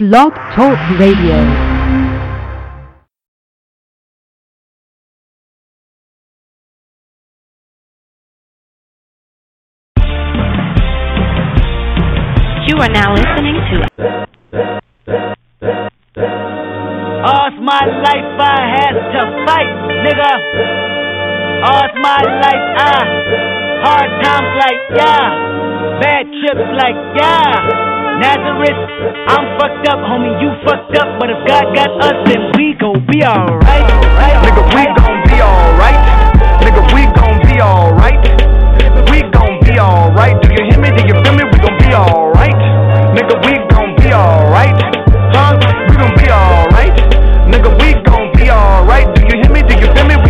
Blog Talk Radio. You are now listening to All's my life I had to fight, nigga. All's my life I hard times like yeah, bad trips like yeah. Nazareth, I'm fucked up, homie, you fucked up, but if God got us, then we gon' be alright. Nigga, we gon' be alright. Nigga, we gon' be alright. We gon' be alright. Do you hear me? Do you feel me? We gon' be alright. Nigga, we gon' be alright. Huh? We gon' be alright. Nigga, we gon' be alright. Do you hear me? Do you feel me? We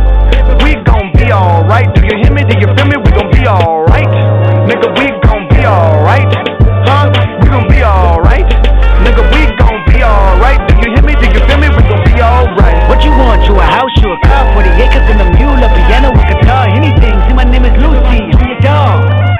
Alright. Do you hear me? Do you feel me? We gon' be alright. Nigga, we gon' be alright. Huh? We gon' be alright. Nigga, we gon' be alright. Do you hear me? Do you feel me? We gon' be alright. What you want? You a house, you a car, 40 acres and a mule, a piano, a guitar, anything. See, my name is Lucy.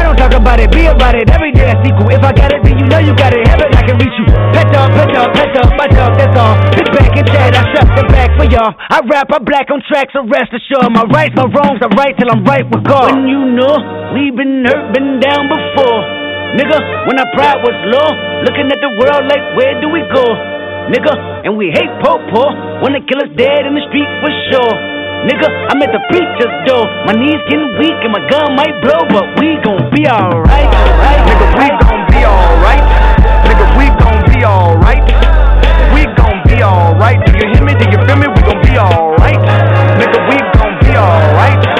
I don't talk about it, be about it. Every day I sequel. If I got it, then you know you got it. Heaven, I can reach you. Pet dog, pet dog, pet dog, my dog, that's all. Sit back and chat, I shut the back for y'all. I rap, I black on tracks, so rest assured. My rights, my wrongs, I right till I'm right with God. When you know we been hurt, been down before. Nigga, when our pride was low, looking at the world like, where do we go? Nigga, and we hate po po when they kill us dead in the street for sure. Nigga, I'm at the preacher's door. My knees getting weak and my gun might blow, but we gon' be alright. Nigga, we gon' be alright. Nigga, we gon' be alright. We gon' be alright. Do you hear me? Do you feel me? We gon' be alright. Nigga, we gon' be alright.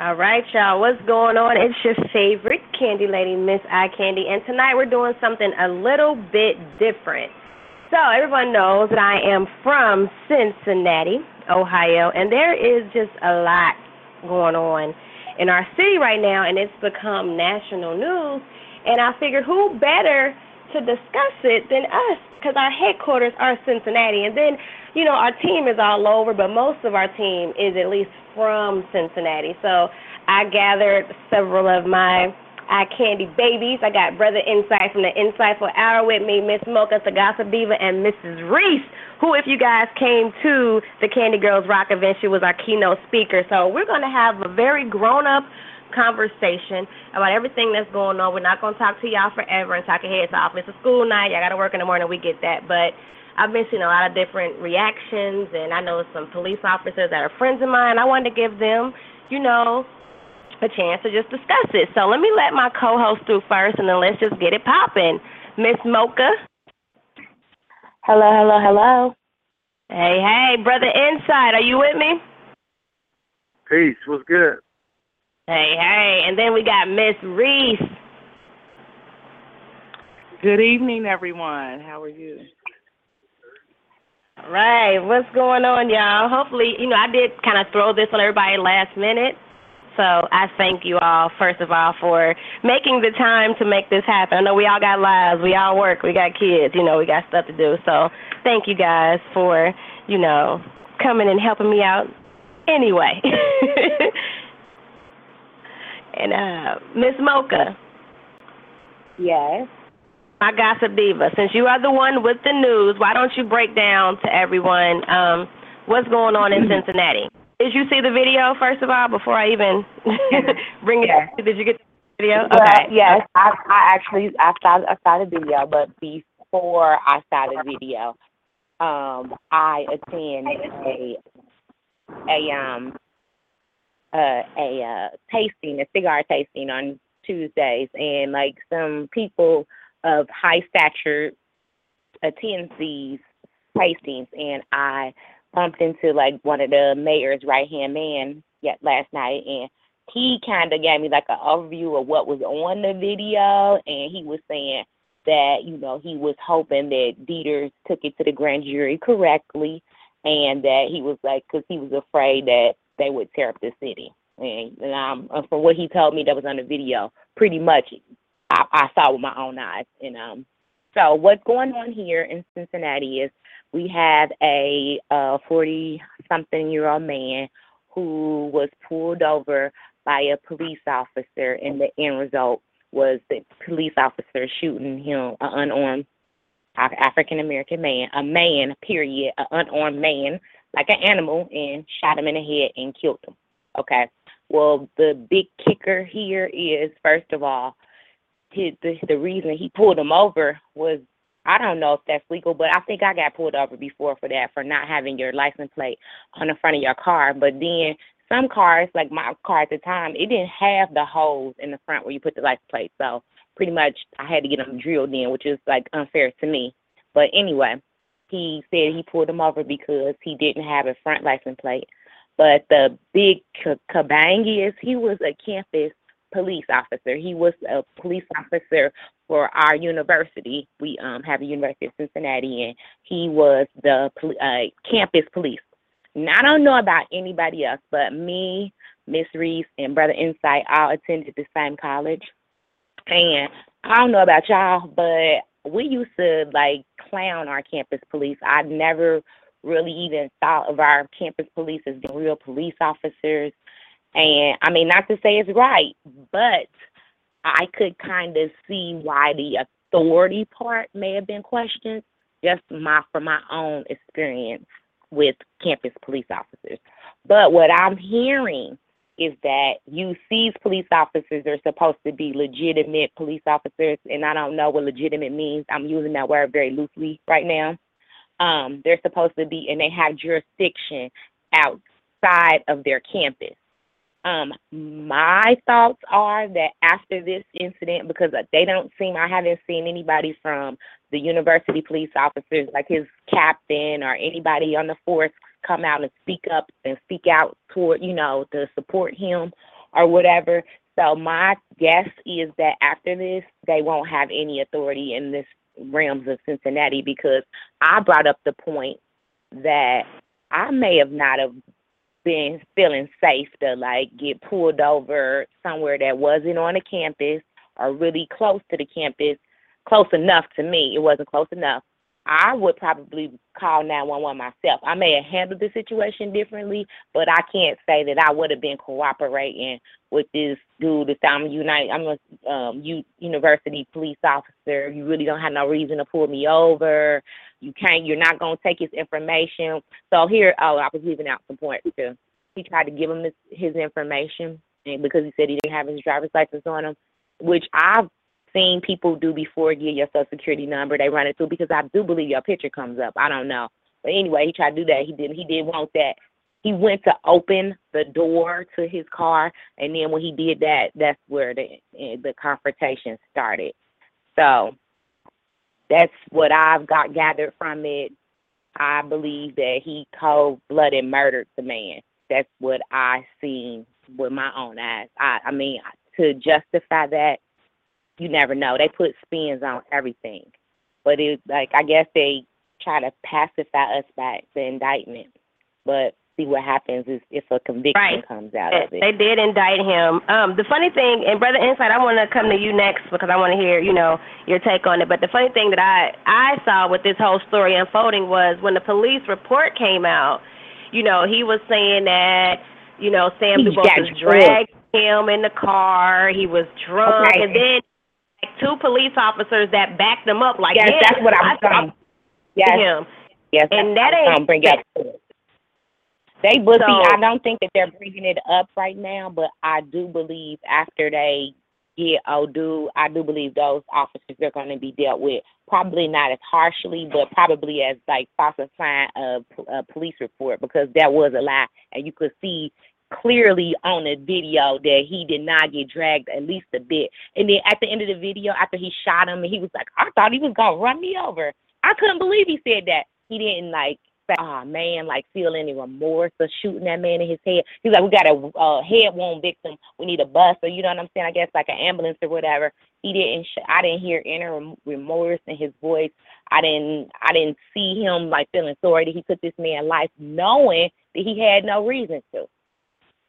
All right, y'all. What's going on? It's your favorite candy lady, Miss iCandi, and tonight we're doing something a little bit different. So everyone knows that I am from Cincinnati, Ohio, and there is just a lot going on in our city right now, and it's become national news. And I figured, who better to discuss it than us? Because our headquarters are Cincinnati, and then you know our team is all over, but most of our team is at least from Cincinnati. So I gathered several of my eye candy babies. I got Brother Insight from the Insightful Hour with me, Miss Mocha, the Gossip Diva, and Mrs. Reese, who, if you guys came to the Candy Girls Rock event, she was our keynote speaker. So we're going to have a very grown up conversation about everything that's going on. We're not going to talk to y'all forever and talk your heads off. It's a school night. Y'all got to work in the morning. We get that. But I've been seeing a lot of different reactions, and I know some police officers that are friends of mine. I wanted to give them, you know, a chance to just discuss it. So let me let my co-host through first, and then let's just get it popping. Miss Mocha. Hello, hello, hello. Hey, hey, brother Insight, are you with me? Peace. What's good? Hey, hey, and then we got Miss Reese. Good evening, everyone. How are you? All right, what's going on, y'all? Hopefully, you know, I did kind of throw this on everybody last minute. So I thank you all, first of all, for making the time to make this happen. I know we all got lives, we all work, we got kids, you know, we got stuff to do. So thank you guys for, you know, coming and helping me out anyway. and uh Miss Mocha, Yes. my gossip diva, since you are the one with the news, why don't you break down to everyone um what's going on in Cincinnati? Did you see the video first of all before I even bring it Yes. up? Did you get the video? Well, Okay. yes, I, I actually I saw I saw the video, but before I saw the video, um, I attended a a um uh, a uh, tasting, a cigar tasting on Tuesdays, and like some people of high stature attend these tastings, and I bumped into like one of the mayor's right hand man yet last night, and he kind of gave me like an overview of what was on the video, and he was saying that you know he was hoping that Deters took it to the grand jury correctly, and that he was like because he was afraid that they would tear up the city. And, um, uh, from what he told me that was on the video, pretty much I, I saw with my own eyes. And um, so what's going on here in Cincinnati is we have a uh, 40 something year old man who was pulled over by a police officer, and the end result was the police officer shooting him, an unarmed African American man, a man, period, an unarmed man, like an animal, and shot him in the head and killed him. Okay. Well, the big kicker here is, first of all, the the reason he pulled him over was I don't know if that's legal, but I think I got pulled over before for that for not having your license plate on the front of your car. But then some cars, like my car at the time, it didn't have the holes in the front where you put the license plate. So pretty much I had to get them drilled in, which is like unfair to me. But anyway, he said he pulled him over because he didn't have a front license plate. But the big kabang is he was a campus police officer. He was a police officer for our university. We um have a University of Cincinnati, and he was the uh, campus police. Now I don't know about anybody else, but me, Miss Reese, and Brother Insight all attended the same college. And I don't know about y'all, but we used to like clown our campus police. I never really even thought of our campus police as being real police officers. And I mean, not to say it's right, but I could kind of see why the authority part may have been questioned, just my from my own experience with campus police officers. But what I'm hearing is that UC's police officers are supposed to be legitimate police officers, and I don't know what legitimate means. I'm using that word very loosely right now. Um, they're supposed to be, and they have jurisdiction outside of their campus. Um, my thoughts are that after this incident, because they don't seem, I haven't seen anybody from the university police officers, like his captain or anybody on the force, come out and speak up and speak out toward, you know, to support him or whatever. So my guess is that after this, they won't have any authority in this realms of Cincinnati because I brought up the point that I may have not have been feeling safe to like get pulled over somewhere that wasn't on the campus or really close to the campus, close enough to me. It wasn't close enough. I would probably call 911 myself. I may have handled the situation differently, but I can't say that I would have been cooperating with this dude. This I'm unite. I'm a um, U, university police officer. You really don't have no reason to pull me over. You can't. You're not gonna take his information. So here, oh, I was leaving out some points too. He tried to give him his, his information, because he said he didn't have his driver's license on him, which I've seen people do before get your social security number. They run it through because I do believe your picture comes up. I don't know, but anyway, he tried to do that. He didn't. He didn't want that. he went to open the door to his car, and then when he did that, that's where the eh, the confrontation started. So that's what I've got gathered from it. I believe that he cold blooded murdered the man. That's what I seen with my own eyes. I I mean to justify that, you never know. They put spins on everything. But it like I guess they try to pacify us back the indictment. But see what happens is if a conviction Right. comes out of it. They did indict him. Um, the funny thing, and brother Insight, I want to come to you next because I want to hear, you know, your take on it. But the funny thing that I I saw with this whole story unfolding was when the police report came out. You know, he was saying that, you know, Sam Dubose was dragged him in the car. He was drunk, Okay. and then two police officers that backed them up. Like, yes, yeah, that's what I'm I saying. Yes, him. yes, And that I'm ain't bring up. They, but see, So- I don't think that they're bringing it up right now. But I do believe after they get Odu, I do believe those officers are going to be dealt with. Probably not as harshly, but probably as like falsifying a, a police report because that was a lie, and you could see clearly on the video that he did not get dragged at least a bit. And then at the end of the video, after he shot him, he was like, "I thought he was gonna run me over." I couldn't believe he said that. He didn't like oh man, like feel any remorse for shooting that man in his head. He's like, we got a uh, head wound victim. We need a bus, or you know what I'm saying? I guess like an ambulance or whatever. He didn't. Sh- I didn't hear any remorse in his voice. I didn't. I didn't see him like feeling sorry that he took this man's life, knowing that he had no reason to.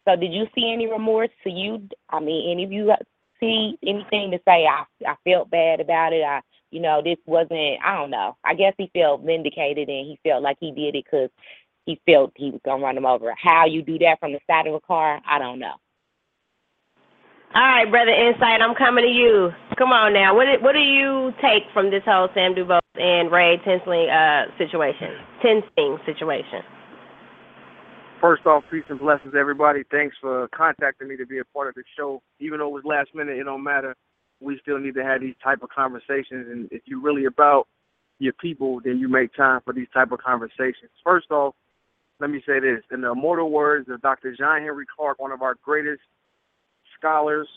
So, did you see any remorse to you? I mean, any of you see anything to say? I I felt bad about it. I you know, this wasn't, I don't know. I guess he felt vindicated and he felt like he did it because he felt he was to run him over. How you do that from the side of a car, I don't know. All right, brother Insight, I'm coming to you. Come on now. What what do you take from this whole Sam Dubose and Ray Tinsley uh situation? Tensing situation. First off, peace and blessings, everybody. Thanks for contacting me to be a part of the show. Even though it was last minute, it don't matter. We still need to have these type of conversations. And if you're really about your people, then you make time for these type of conversations. First off, let me say this. In the immortal words of Dr. John Henrik Clarke, one of our greatest scholars,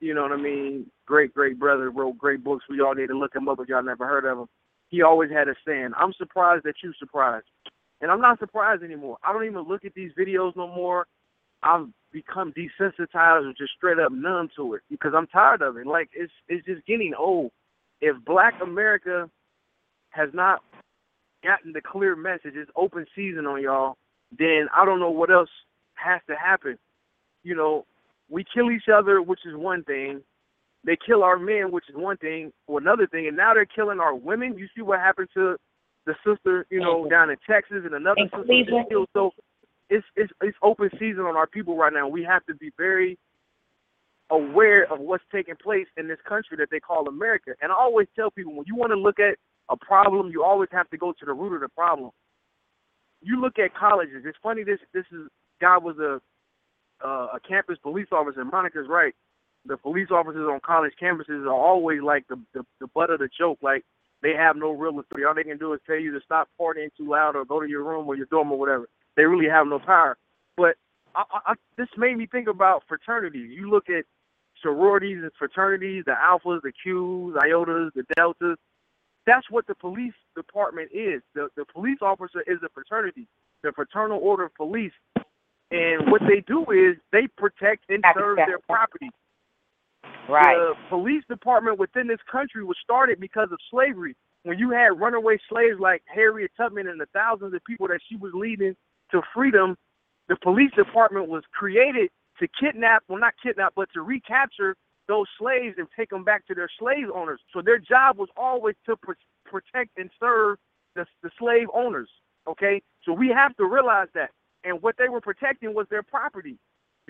you know what I mean, great, great brother, wrote great books. We all need to look him up if y'all never heard of him. He always had a saying, I'm surprised that you surprised. And I'm not surprised anymore. I don't even look at these videos no more. I've become desensitized or just straight up numb to it because I'm tired of it. Like it's it's just getting old. If Black America has not gotten the clear message, it's open season on y'all, then I don't know what else has to happen. You know, we kill each other, which is one thing. They kill our men, which is one thing, or another thing, and now they're killing our women. You see what happened to the sister, you know, down in Texas, and another sister killed. So it's it's it's open season on our people right now. We have to be very aware of what's taking place in this country that they call America. And I always tell people when you want to look at a problem, you always have to go to the root of the problem. You look at colleges. It's funny. This this is guy was a uh, a campus police officer. Monica's right. The police officers on college campuses are always like the, the the butt of the joke. Like they have no real authority. All they can do is tell you to stop partying too loud or go to your room or your dorm or whatever. They really have no power. But I, I, this made me think about fraternities. You look at sororities and fraternities, the alphas, the Qs, iotas, the deltas. That's what the police department is. The the police officer is a fraternity, the fraternal order of police. And what they do is they protect and serve their property. Right. The police department within this country was started because of slavery. When you had runaway slaves like Harriet Tubman and the thousands of people that she was leading to freedom, the police department was created to kidnap, well, not kidnap, but to recapture those slaves and take them back to their slave owners. So their job was always to pr- protect and serve the, the slave owners. Okay? So we have to realize that. And what they were protecting was their property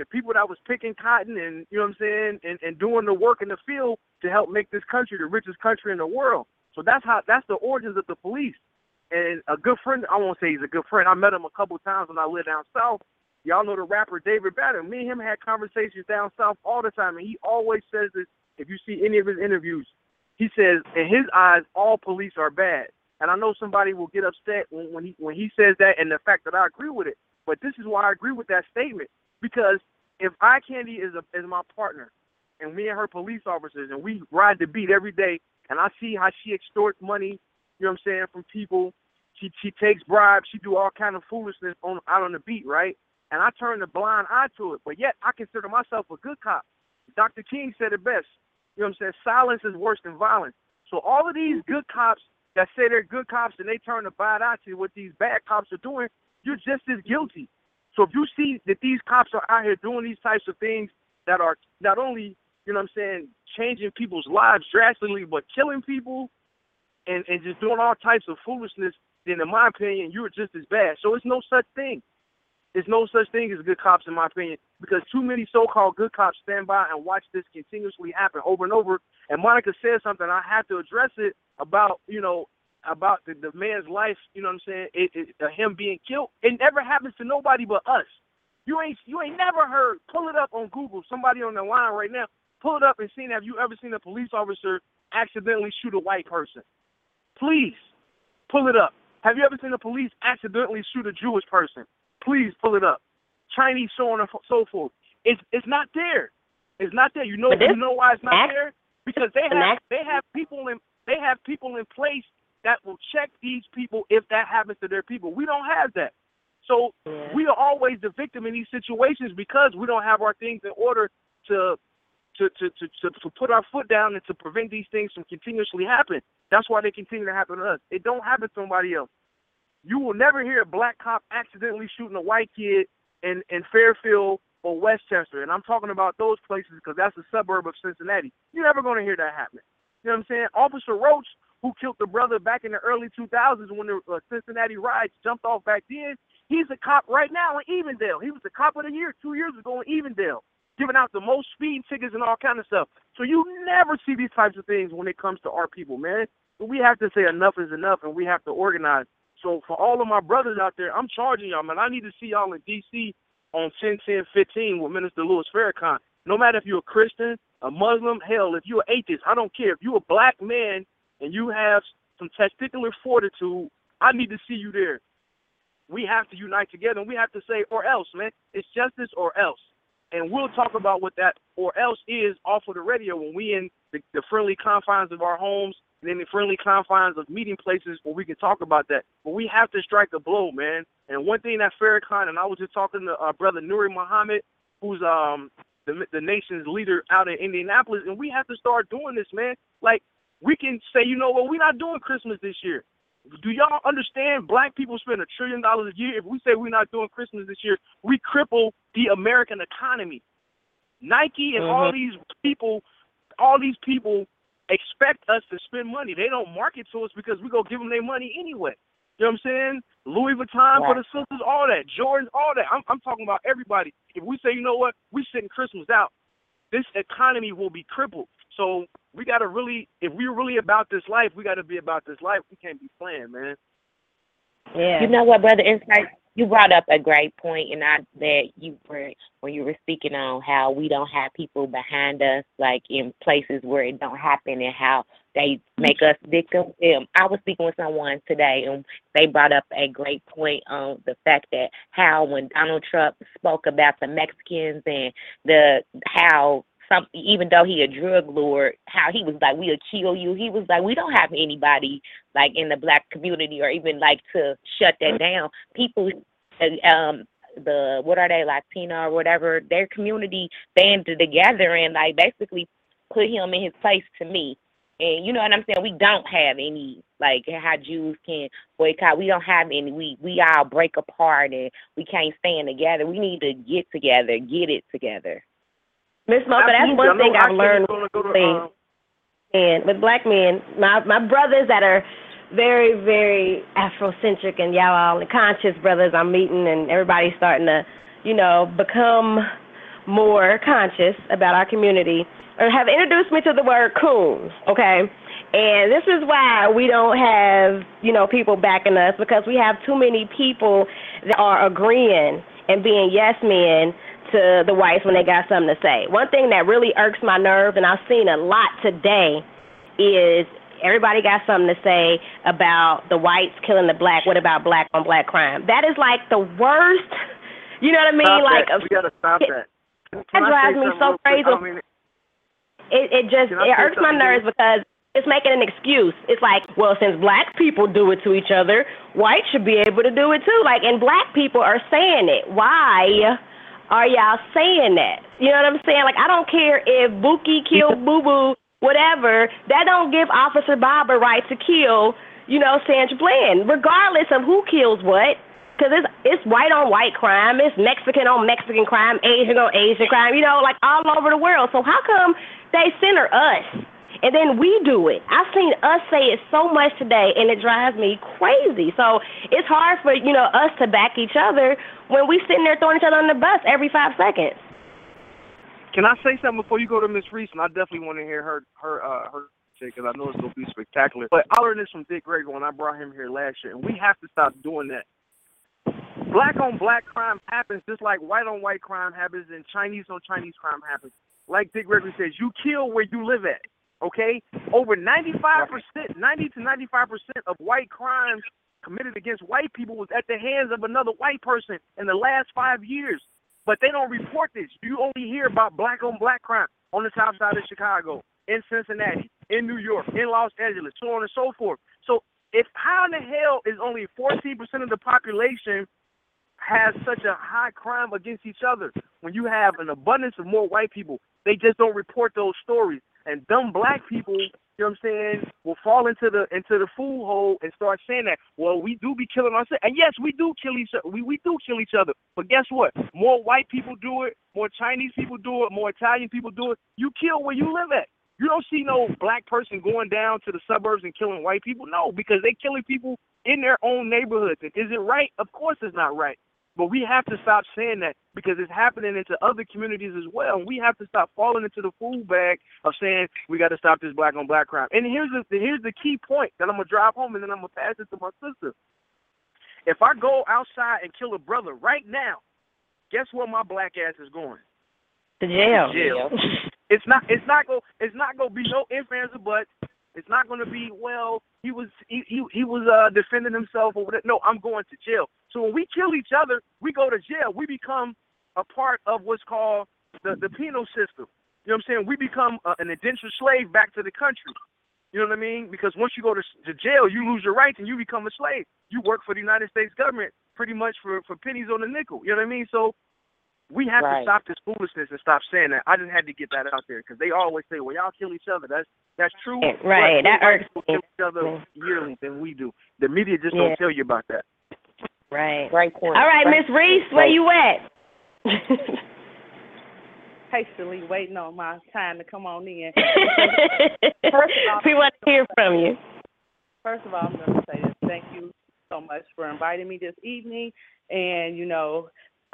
the people that was picking cotton and you know what I'm saying and, and doing the work in the field to help make this country the richest country in the world. So that's how that's the origins of the police. And a good friend, I won't say he's a good friend. I met him a couple times when I lived down south. Y'all know the rapper David Banner. Me and him had conversations down south all the time, and he always says this. If you see any of his interviews, he says in his eyes all police are bad. And I know somebody will get upset when, when he when he says that, and the fact that I agree with it. But this is why I agree with that statement because if iCandi is a is my partner, and me and her police officers, and we ride the beat every day, and I see how she extorts money, you know what I'm saying, from people. She she takes bribes, she do all kind of foolishness on out on the beat, right? And I turn a blind eye to it, but yet I consider myself a good cop. Dr. King said it best. You know what I'm saying? Silence is worse than violence. So all of these good cops that say they're good cops and they turn a blind eye to what these bad cops are doing, you're just as guilty. So if you see that these cops are out here doing these types of things that are not only, you know what I'm saying, changing people's lives drastically, but killing people and, and just doing all types of foolishness, then in my opinion, you're just as bad. So it's no such thing. There's no such thing as good cops in my opinion, because too many so-called good cops stand by and watch this continuously happen over and over. And Monica said something, I have to address it about, you know, about the, the man's life, you know what I'm saying, it, it, uh, him being killed. It never happens to nobody but us. You ain't you ain't never heard. Pull it up on Google. Somebody on the line right now. Pull it up and see. Have you ever seen a police officer accidentally shoot a white person? Please pull it up. Have you ever seen a police accidentally shoot a Jewish person? Please pull it up. Chinese, so on and so forth. It's it's not there. It's not there. You know you know why it's not there? Because they have they have people in they have people in place that will check these people if that happens to their people. We don't have that. So Yeah. we are always the victim in these situations because we don't have our things in order to to, to, to, to, to put our foot down and to prevent these things from continuously happening. That's why they continue to happen to us. It don't happen to somebody else. You will never hear a black cop accidentally shooting a white kid in, in Fairfield or West Chester. And I'm talking about those places because that's a suburb of Cincinnati. You're never going to hear that happen. You know what I'm saying? Officer Roach, who killed the brother back in the early 2000s when the uh, Cincinnati riots jumped off back then, he's a cop right now in Evendale. He was the cop of the year two years ago in Evendale, giving out the most speeding tickets and all kind of stuff. So you never see these types of things when it comes to our people, man. But we have to say enough is enough, and we have to organize. So for all of my brothers out there, I'm charging y'all, man. I need to see y'all in D.C. on 10, 10, 15 with Minister Louis Farrakhan. No matter if you're a Christian, a Muslim, hell, if you're an atheist, I don't care. If you're a black man and you have some testicular fortitude, I need to see you there. We have to unite together and we have to say, or else, man. It's justice or else. And we'll talk about what that or else is off of the radio when we in the, the friendly confines of our homes and in the friendly confines of meeting places where we can talk about that. But we have to strike a blow, man. And one thing that Farrakhan and I was just talking to our brother Nuri Muhammad, who's um the the nation's leader out in Indianapolis, and we have to start doing this, man. Like we can say, you know what, we're not doing Christmas this year. Do y'all understand? Black people spend a trillion dollars a year. If we say we're not doing Christmas this year, we cripple the American economy. Nike and all uh-huh. these people, all these people expect us to spend money. They don't market to us because we go give them their money anyway. You know what I'm saying? Louis Vuitton for the sisters, all that. Jordans, all that. I'm, I'm talking about everybody. If we say, you know what, we're sitting Christmas out, this economy will be crippled. So we got to really, if we're really about this life, we got to be about this life. We can't be playing, man. Yeah. You know what, brother Insight? You brought up a great point, and I that you were when you were speaking on how we don't have people behind us, like in places where it don't happen, and how they make us victims. Um, I was speaking with someone today, and they brought up a great point on the fact that how when Donald Trump spoke about the Mexicans and the how some even though he a drug lord, how he was like, We'll kill you. He was like, We don't have anybody like in the black community or even like to shut that down. People um the what are they, Latino or whatever, their community banded together and like basically put him in his place to me. And you know what I'm saying? We don't have any like how Jews can boycott. We don't have any. We we all break apart and we can't stand together. We need to get together, get it together. Miss Mo, but that's one thing I've learned go to, uh, and with black men, my my brothers that are very very Afrocentric and y'all all the conscious brothers I'm meeting, and everybody's starting to, you know, become more conscious about our community, or have introduced me to the word coons. Okay. And this is why we don't have, you know, people backing us because we have too many people that are agreeing and being yes men to the whites when they got something to say. One thing that really irks my nerve, and I've seen a lot today, is everybody got something to say about the whites killing the black. What about black on black crime? That is like the worst You know what I mean? Stop like that. we gotta stop that. Can, can that drives me so crazy. I mean it. it, just it irks my nerves because it's making an excuse. It's like, well, since black people do it to each other, white should be able to do it too. Like, and black people are saying it. Why are y'all saying that? You know what I'm saying? Like, I don't care if Buki killed Boo Boo, whatever. That don't give Officer Bob a right to kill, you know, Sandra Bland, regardless of who kills what. Because it's it's white on white crime, it's Mexican on Mexican crime, Asian on Asian crime, you know, like all over the world. So how come they center us and then we do it? I've seen us say it so much today, and it drives me crazy. So it's hard for you know us to back each other when we sitting there throwing each other on the bus every five seconds. Can I say something before you go to Miss Reese? And I definitely want to hear her her uh her because I know it's gonna be spectacular. But I learned this from Dick Gregory when I brought him here last year, and we have to stop doing that. Black on black crime happens just like white on white crime happens and Chinese on Chinese crime happens. Like Dick Gregory says, you kill where you live at. Okay? Over 95%, 90 to 95% of white crimes committed against white people was at the hands of another white person in the last five years. But they don't report this. You only hear about black on black crime on the south side of Chicago, in Cincinnati, in New York, in Los Angeles, so on and so forth. So if how in the hell is only 14% of the population has such a high crime against each other when you have an abundance of more white people? They just don't report those stories. And dumb black people, you know what I'm saying, will fall into the into the fool hole and start saying that, well, we do be killing ourselves. And yes, we do kill each other. We we do kill each other. But guess what? More white people do it, more Chinese people do it, more Italian people do it. You kill where you live at. You don't see no black person going down to the suburbs and killing white people. No, because they killing people in their own neighborhoods. Is it right? Of course it's not right. But we have to stop saying that because it's happening into other communities as well. And we have to stop falling into the fool bag of saying we got to stop this black on black crime. And here's the here's the key point that I'm gonna drive home, and then I'm gonna pass it to my sister. If I go outside and kill a brother right now, guess where my black ass is going? To jail. Jail. It's not. It's not go. It's not gonna be no ifs ands or buts. It's not gonna be well. He was he he, he was uh defending himself or whatever. No, I'm going to jail. So when we kill each other, we go to jail. We become a part of what's called the the penal system. You know what I'm saying? We become uh, an indentured slave back to the country. You know what I mean? Because once you go to, to jail, you lose your rights and you become a slave. You work for the United States government pretty much for for pennies on the nickel. You know what I mean? So we have Right. to stop this foolishness and stop saying that. I just had to get that out there because they always say, "Well, y'all kill each other." That's that's true. Eh, right, but that more irks kill each other yearly than we do. The media just Yeah. don't tell you about that. Right. Great point. All right, Great Miss Reese, where point. you at? Hastily waiting on my time to come on in. we want to hear from you. First of all, I'm going to say this. Thank you so much for inviting me this evening. And, you know,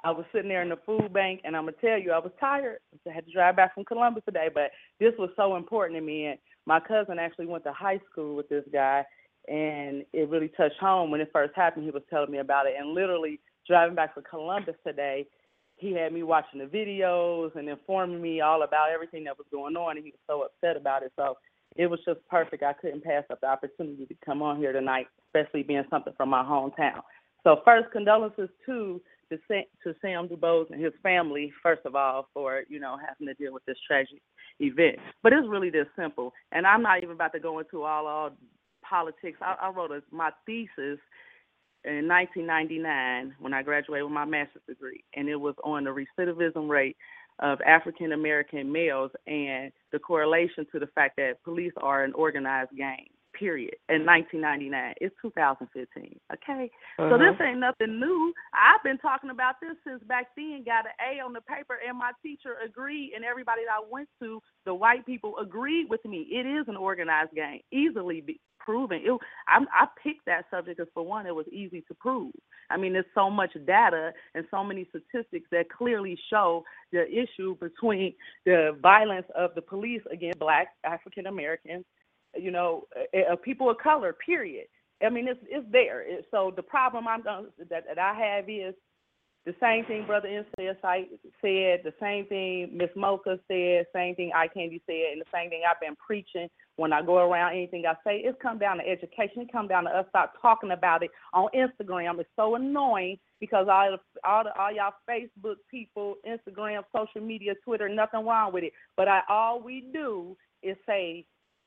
I was sitting there in the food bank, and I'm to tell you, I was tired. I had to drive back from Columbus today, but this was so important to me. And my cousin actually went to high school with this guy, and it really touched home when it first happened. He was telling me about it. And literally, driving back from Columbus today, he had me watching the videos and informing me all about everything that was going on, and he was so upset about it. So it was just perfect. I couldn't pass up the opportunity to come on here tonight, especially being something from my hometown. So first, condolences to to, Sam, to Sam DuBose and his family, first of all, for you know having to deal with this tragic event. But it's really this simple, and I'm not even about to go into all all politics. I, I wrote a, my thesis in 1999 when I graduated with my master's degree, and it was on the recidivism rate of African American males and the correlation to the fact that police are an organized gang. Period. In 1999, it's 2015. Okay, so uh-huh. this ain't nothing new. I've been talking about this since back then. Got an A on the paper, and my teacher agreed, and everybody that I went to, the white people agreed with me. It is an organized gang, easily be proven. It, I, I picked that subject because, for one, it was easy to prove. I mean, there's so much data and so many statistics that clearly show the issue between the violence of the police against black African Americans, you know, uh, people of color. Period. I mean, it's it's there. It, so the problem I'm gonna, that that I have is The same thing Brother Insight said, the same thing Miss Mocha said, same thing iCandi said, and the same thing I've been preaching when I go around anything I say. It's come down to education. It come down to us start talking about it on Instagram. It's so annoying because all the, all the, all y'all Facebook people, Instagram, social media, Twitter, nothing wrong with it. But I all we do is say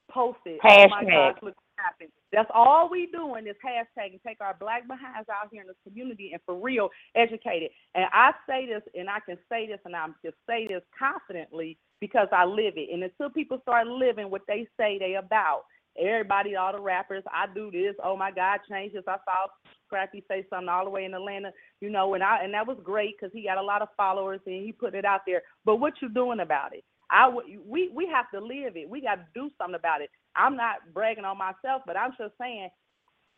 post it. Oh my Hashtag. gosh, look what happened. That's all we doing is hashtag and take our black behinds out here in the community and for real educate it. And I say this and I can say this and I'm just say this confidently because I live it. And until people start living what they say they about, everybody, all the rappers, I do this, oh my God, change this. I saw Scrappy say something all the way in Atlanta, you know, and I and that was great because he got a lot of followers and he put it out there. But what you doing about it? I w- we we have to live it. We got to do something about it. I'm not bragging on myself, but I'm just saying.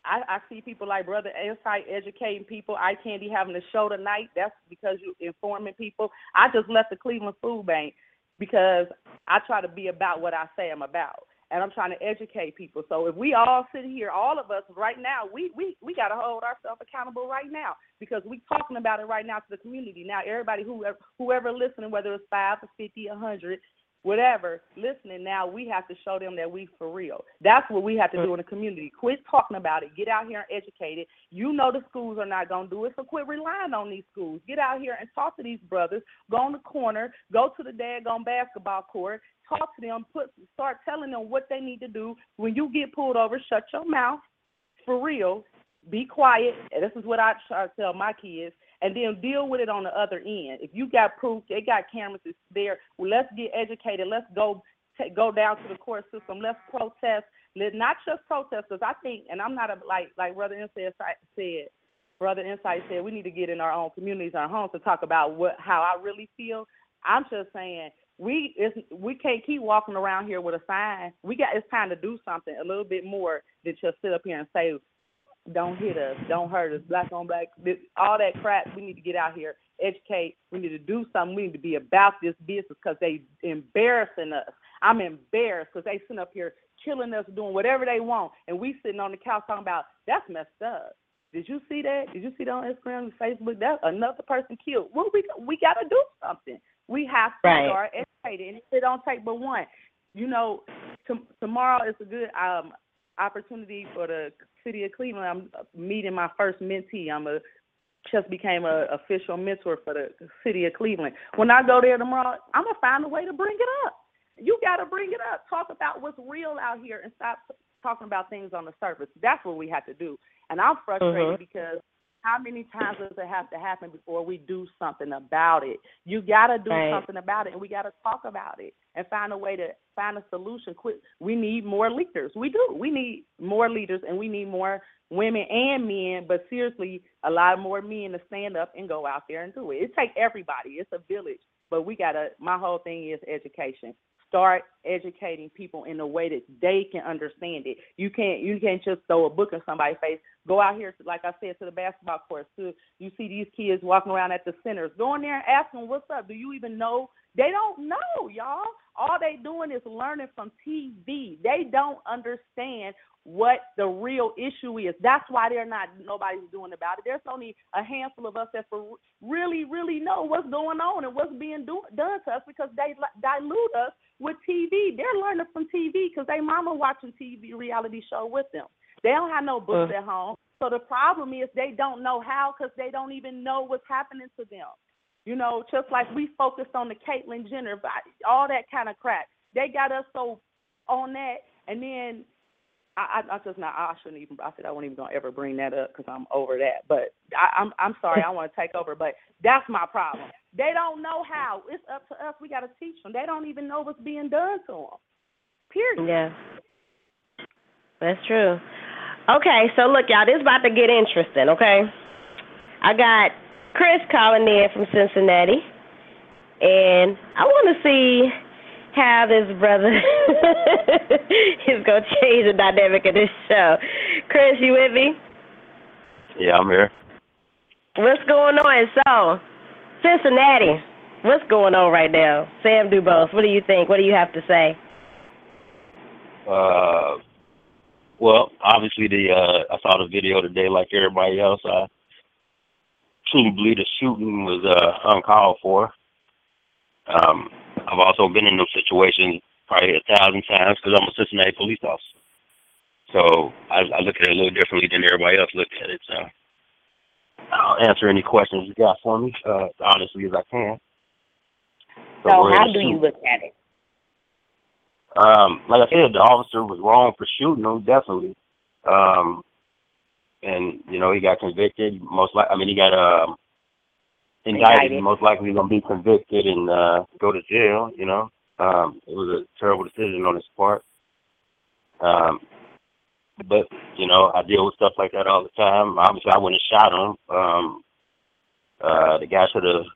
I, I see people like Brother Insight educating people. iCandi having a show tonight. That's because you're informing people. I just left the Cleveland Food Bank because I try to be about what I say I'm about, and I'm trying to educate people. So if we all sit here, all of us right now, we we we got to hold ourselves accountable right now because we talking about it right now to the community. Now everybody whoever whoever listening, whether it's five or fifty, a hundred, whatever, listening now, we have to show them that we for real. That's what we have to do in the community. Quit talking about it. Get out here and educate it. You know the schools are not going to do it, so quit relying on these schools. Get out here and talk to these brothers. Go on the corner. Go to the daggone basketball court. Talk to them. Put start telling them what they need to do. When you get pulled over, shut your mouth. For real. Be quiet. And this is what I try to tell my kids and then deal with it on the other end. If you got proof, they got cameras it's there. Well, let's get educated. Let's go ta go down to the court system. Let's protest. Let not just protest, because I think, and I'm not a like like Brother Insight said. Brother Insight said we need to get in our own communities, our homes, to talk about what how I really feel. I'm just saying we it's, we can't keep walking around here with a sign. We got it's time to do something a little bit more than just sit up here and say don't hit us, don't hurt us, black on black, this, all that crap. We need to get out here, educate. We need to do something. We need to be about this business because they embarrassing us. I'm embarrassed because they sitting up here killing us, doing whatever they want, and we sitting on the couch talking about that's messed up. Did you see that? Did you see that on Instagram and Facebook? That another person killed. Well, we we got to do something. We have to Right. start educating. And It don't take but one. You know, tomorrow is a good um opportunity for the city of Cleveland. I'm meeting my first mentee. I'm a just became a official mentor for the city of Cleveland. When I go there tomorrow, I'm gonna find a way to bring it up. You got to bring it up. Talk about what's real out here and stop talking about things on the surface. That's what we have to do. And I'm frustrated Mhm. because how many times does it have to happen before we do something about it? You got to do Right. something about it, and we got to talk about it and find a way to find a solution. Quit. We need more leaders. We do. We need more leaders, and we need more women and men. But seriously, a lot more men to stand up and go out there and do it. It takes everybody. It's a village, but we got to. My whole thing is education. Start educating people in a way that they can understand it. You can't you can't just throw a book in somebody's face. Go out here, to, like I said, to the basketball courts. To you see these kids walking around at the centers. Go in there and ask them what's up. Do you even know? They don't know, y'all. All they doing is learning from TV. They don't understand what the real issue is. That's why they're not nobody's doing about it. There's only a handful of us that for really, really know what's going on and what's being do, done to us because they dilute us with TV. They're learning from TV because they mama watching TV reality show with them. They don't have no books Uh. at home. So the problem is they don't know how because they don't even know what's happening to them. You know, just like we focused on the Caitlyn Jenner, all that kind of crap. They got us so on that, and then I, I, I just not. I shouldn't even. I said I wasn't even gonna ever bring that up because I'm over that. But I, I'm I'm sorry. I want to take over, but that's my problem. They don't know how. It's up to us. We got to teach them. They don't even know what's being done to them. Period. Yeah. That's true. Okay, so look, y'all, this is about to get interesting, okay? I got Chris calling in from Cincinnati, and I want to see how this brother is going to change the dynamic of this show. Chris, you with me? Yeah, I'm here. What's going on? So, Cincinnati, what's going on right now? Sam Dubose, what do you think? What do you have to say? Uh, well, obviously the uh, I saw the video today, like everybody else. I believe the shooting was uh, uncalled for. Um, I've also been in those situations probably a thousand times because I'm a Cincinnati police officer. So I, I look at it a little differently than everybody else looks at it. So I'll answer any questions you got for me uh, as honestly as I can. So we're how do you look at it? Um, like I said, the officer was wrong for shooting him, definitely. Um, and you know he got convicted. Most like, I mean, he got um, indicted. Indicted. Most likely gonna be convicted and uh, go to jail. You know, um, it was a terrible decision on his part. Um, but you know, I deal with stuff like that all the time. Obviously, I wouldn't have shot him. Um, uh, the guy should have.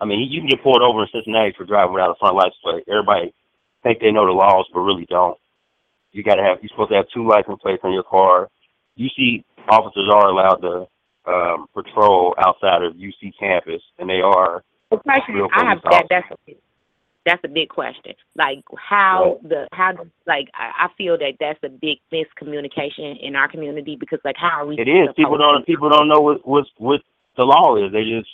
I mean, you can get pulled over in Cincinnati for driving without a front license plate. Everybody think they know the laws, but really don't. You got to have. You're supposed to have two license plates on your car. UC officers are allowed to um, patrol outside of UC campus, and they are. The question I have that, that's a, that's a big question. Like how the how like I, I feel that that's a big miscommunication in our community because like how are we? It is. People don't. People don't know what what what the law is. They just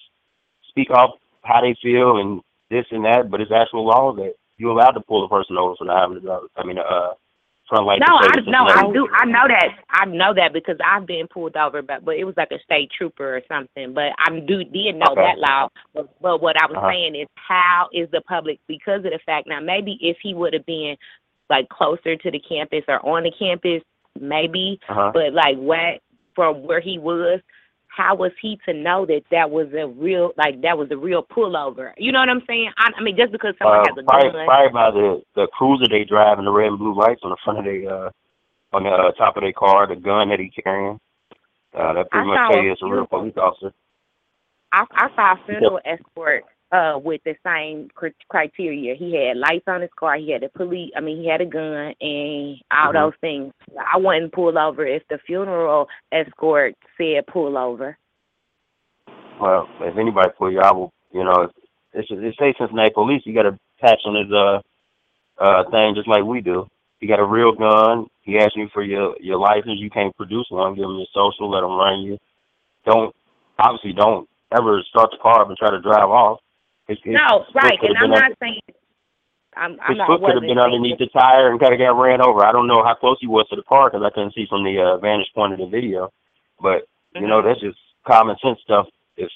speak off how they feel and this and that, but it's actual law that you're allowed to pull a person over for not having a driver. I mean, uh, light. No, I no, I do. I know that. I know that because I've been pulled over, but but it was like a state trooper or something. But I do did know Okay. that law. But, but what I was Uh-huh. saying is, how is the public because of the fact now? Maybe if he would have been like closer to the campus or on the campus, maybe. Uh-huh. But like what from where he was, how was he to know that that was a real like that was a real pullover? You know what I'm saying? I, I mean, just because someone Uh, has a probably, gun. probably by the the cruiser they drive and the red and blue lights on the front of their uh, on the uh, top of their car, the gun that he carrying. Uh, that pretty I much saw tell a you it's a real police officer. I, I saw a funeral escort uh with the same cr- criteria. He had lights on his car. He had a police. I mean, he had a gun and all Mhm. those things. I wouldn't pull over if the funeral escort said pull over. Well, if anybody pull you, I will. You know, it's it say Cincinnati police. You got a patch on his uh uh thing just like we do. You got a real gun. He asked you for your your license. You can't produce one. Give him your social. Let him run you. Don't obviously don't ever start the car up and try to drive off. His, his no, right, and I'm not saying. I'm, I'm his not. foot could have been underneath the tire and kind of got ran over. I don't know how close he was to the car because I couldn't see from the uh, vantage point of the video. But you know, that's just common sense stuff. If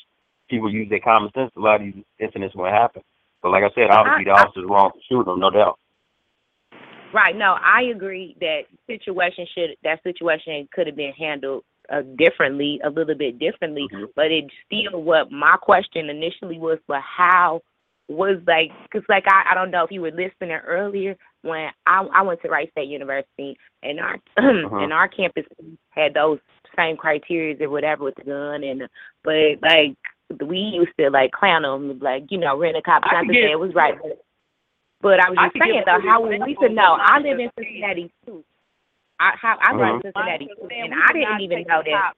people use their common sense, a lot of these incidents won't happen. But like I said, obviously the I- I- officer's wrong for shooting him, no doubt. Right. No, I agree that situation should that situation could have been handled uh, differently, a little bit differently. Mhm. But it still what my question initially was, but how was like, cause like I I don't know if you were listening earlier when I I went to Wright State University and our and our campus had those same criteria or whatever with the gun and but like we used to like clown them like you know rent a cop. I Not to say it was right, but but I was just give saying though, how would we example to know? I live in. Cincinnati too. I how I live in Mhm. Cincinnati too, and I didn't even know that.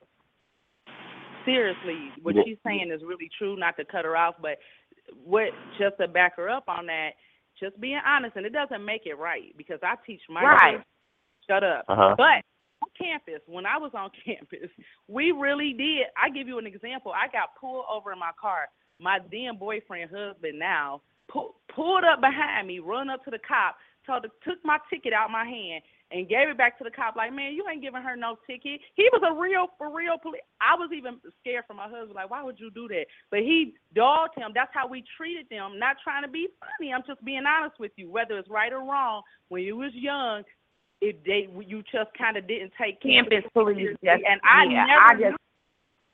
Seriously, what Yeah. she's saying is really true. Not to cut her off, but what just to back her up on that, just being honest, and it doesn't make it right because I teach my Right. kids. Shut up. Uh-huh. But on campus, when I was on campus, we really did. I give you an example. I got pulled over in my car. My then boyfriend, husband now, pull, pulled up behind me, run up to the cop, told, took my ticket out my hand, and gave it back to the cop. Like, man, you ain't giving her no ticket. He was a real, for real police. I was even scared for my husband. Like, why would you do that? But he dogged him. That's how we treated them. Not trying to be funny. I'm just being honest with you. Whether it's right or wrong, when you was young, it they you just kind of didn't take Campus police seriously. just- and I yeah, never I knew just-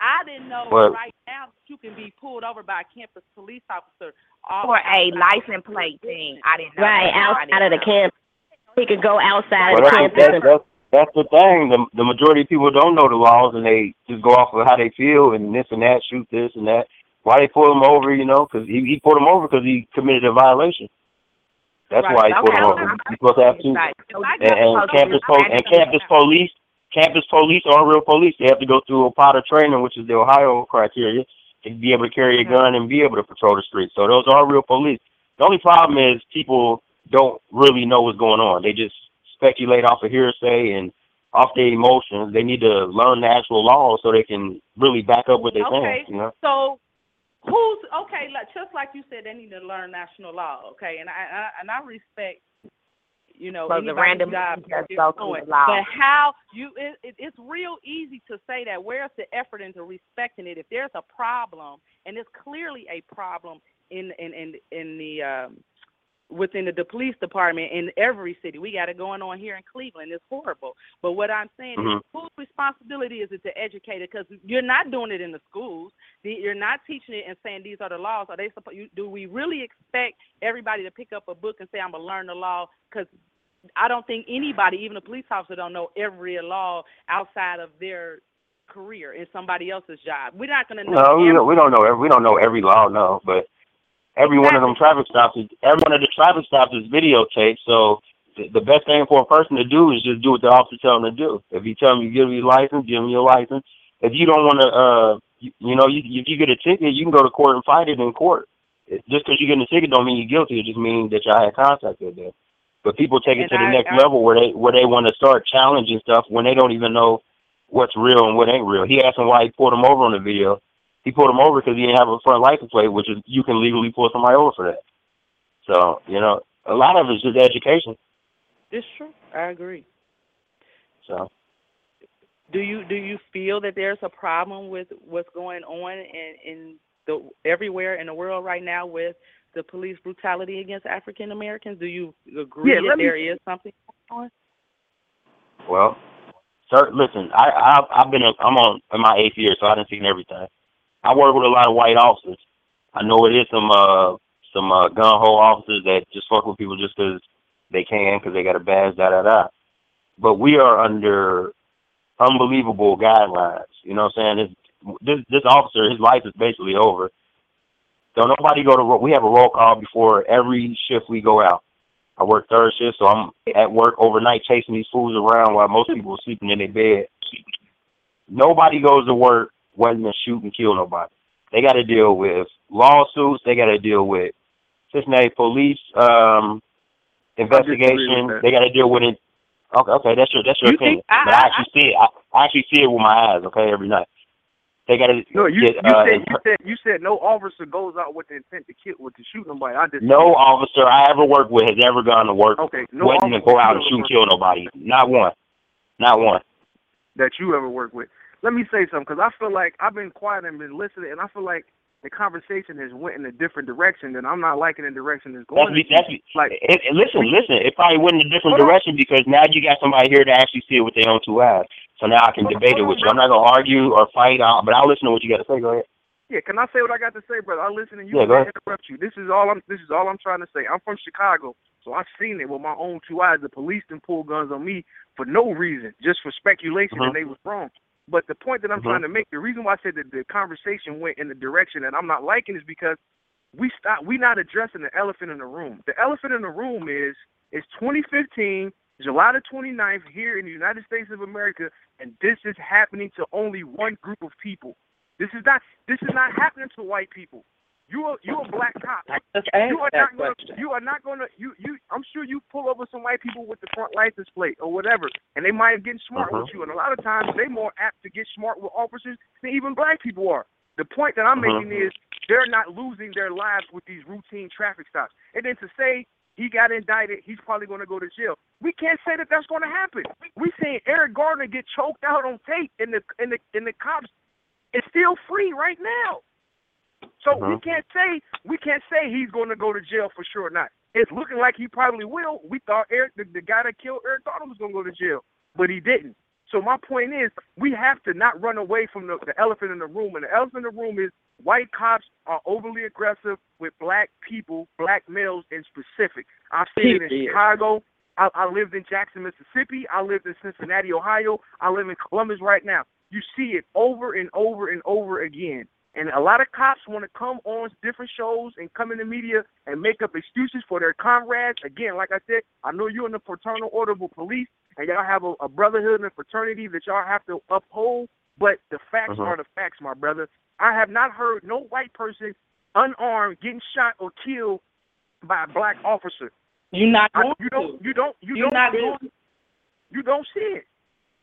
I didn't know Well- right now that you can be pulled over by a campus police officer all For a license plate thing, I didn't know. Right, that. Outside of the know. campus. He could go outside Well, of that's, campus. that's, and- that's, that's the thing. The, the majority of people don't know the laws and they just go off of how they feel and this and that, shoot this and that. Why they pull him over, you know, because he, he pulled him over because he committed a violation. That's Right, why he pulled okay, him over. You're supposed to have two. Right. So And, and campus po- and campus police, campus police are real police. They have to go through a pot of training, which is the Ohio criteria, to be able to carry a gun and be able to patrol the streets. So those are real police. The only problem is people don't really know what's going on. They just speculate off of hearsay and off their emotions. They need to learn the actual law so they can really back up what they're Okay. saying. You know. So who's okay? Like, just like you said, they need to learn national law. Okay, and I, I and I respect. You know, But the random job just is go through doing. the law. But how you? It, it, it's real easy to say that. Where's the effort into respecting it? If there's a problem, and it's clearly a problem in in in in the um, within the, the police department in every city. We got it going on here in Cleveland. It's horrible. But what I'm saying Mhm. is, whose responsibility is it to educate it? Because you're not doing it in the schools. You're not teaching it and saying these are the laws. Are they supposed? Do we really expect everybody to pick up a book and say I'm gonna learn the law? Because I don't think anybody, even a police officer, don't know every law outside of their career in somebody else's job. We're not gonna know. No, we every- don't, we don't know. every- We don't know every law. No, but every one of them traffic stops is every one of the traffic stops is videotaped. So the, the best thing for a person to do is just do what the officer tell them to do. If he tell them you give me your license, give me your license. If you don't want to, uh, you, you know, you, if you get a ticket, you can go to court and fight it in court. It- Just because you get a ticket don't mean you're guilty. It just means that y'all had contact with them. But people take it And to the I- next I- level where they where they want to start challenging stuff when they don't even know what's real and what ain't real. He asked him why he pulled him over on the video. He pulled him over because he didn't have a front license plate, which is you can legally pull somebody over for that. So you know, a lot of it's just education. It's true. I agree. So Do you do you feel that there's a problem with what's going on in in the everywhere in the world right now with the police brutality against African Americans? Do you agree Yeah, that let me- there is something going on? well, sir, listen, I I've, I've been in, I'm on in my eighth year, so I done seen everything. I work with a lot of white officers. I know it is some uh some uh, gun ho officers that just fuck with people just because they can because they got a badge, da da da. But we are under unbelievable guidelines. You know what I'm saying? This this, this officer, his life is basically over. Don't nobody go to we have a roll call before every shift we go out. I work third shift, so I'm at work overnight chasing these fools around while most people are sleeping in their bed. Nobody goes to work wanting to shoot and kill nobody. They got to deal with lawsuits. They got to deal with Cincinnati police um, investigation. They got to deal with it. Okay, okay, that's your that's your You opinion. I- but I I- actually see it. I, I actually see it with my eyes. Okay, every night. They got to No, you get you uh, said you said you said no officer goes out with the intent to kill with to shoot nobody. I just no officer I ever worked with has ever gone to work Okay, no waiting to go out and shoot and kill nobody. Not one. Not one. that you ever work with. Let me say something because I feel like I've been quiet and been listening, and I feel like the conversation has went in a different direction, and I'm not liking the direction it's That's going. be, that's be, like it, it- listen, listen. It probably went in a different Hold on. direction because now you got somebody here to actually see it with their own two eyes. So now I can Hold on, debate it with on, you. I'm not gonna argue or fight, uh, but I'll listen to what you got to say. Go ahead. Yeah, can I say what I got to say, brother? I listen and you Yeah, go ahead. interrupt you. This is all I'm. This is all I'm trying to say. I'm from Chicago, so I've seen it with my own two eyes. The police didn't pull guns on me for no reason, just for speculation, Mhm. and they was wrong. But the point that I'm Mhm. trying to make, the reason why I said that the conversation went in the direction that I'm not liking is because we stop. We not addressing the elephant in the room. The elephant in the room is it's 2015, July the 29th, here in the United States of America, and this is happening to only one group of people. This is not. This is not happening to white people. You are you a black cop. You are not gonna. question. You are not gonna. You you. I'm sure you pull over some white people with the front license plate or whatever, and they might have get smart with Mhm. you. And a lot of times they more apt to get smart with officers than even black people are. The point that I'm Mhm. making is they're not losing their lives with these routine traffic stops. And then to say he got indicted, he's probably going to go to jail. We can't say that that's going to happen. We seeing Eric Gardner get choked out on tape, and the and the and the cops is still free right now. So we Mhm. can't say we can't say he's going to go to jail for sure. or Not. It's looking like he probably will. We thought Eric, the, the guy that killed Eric Gardner, was going to go to jail, but he didn't. So my point is, we have to not run away from the, the elephant in the room, and the elephant in the room is white cops are overly aggressive with black people, black males in specific. I've seen it in. Chicago. I, I lived in Jackson, Mississippi. I lived in Cincinnati, Ohio. I live in Columbus right now. You see it over and over and over again. And a lot of cops want to come on different shows and come in the media and make up excuses for their comrades. Again, like I said, I know you're in the fraternal order of police and y'all have a, a brotherhood and a fraternity that y'all have to uphold. But the facts Mhm. are the facts, my brother. I have not heard no white person unarmed getting shot or killed by a black officer. You're not I, going you to. don't. You don't. You You're don't. not see it. going. You don't see it.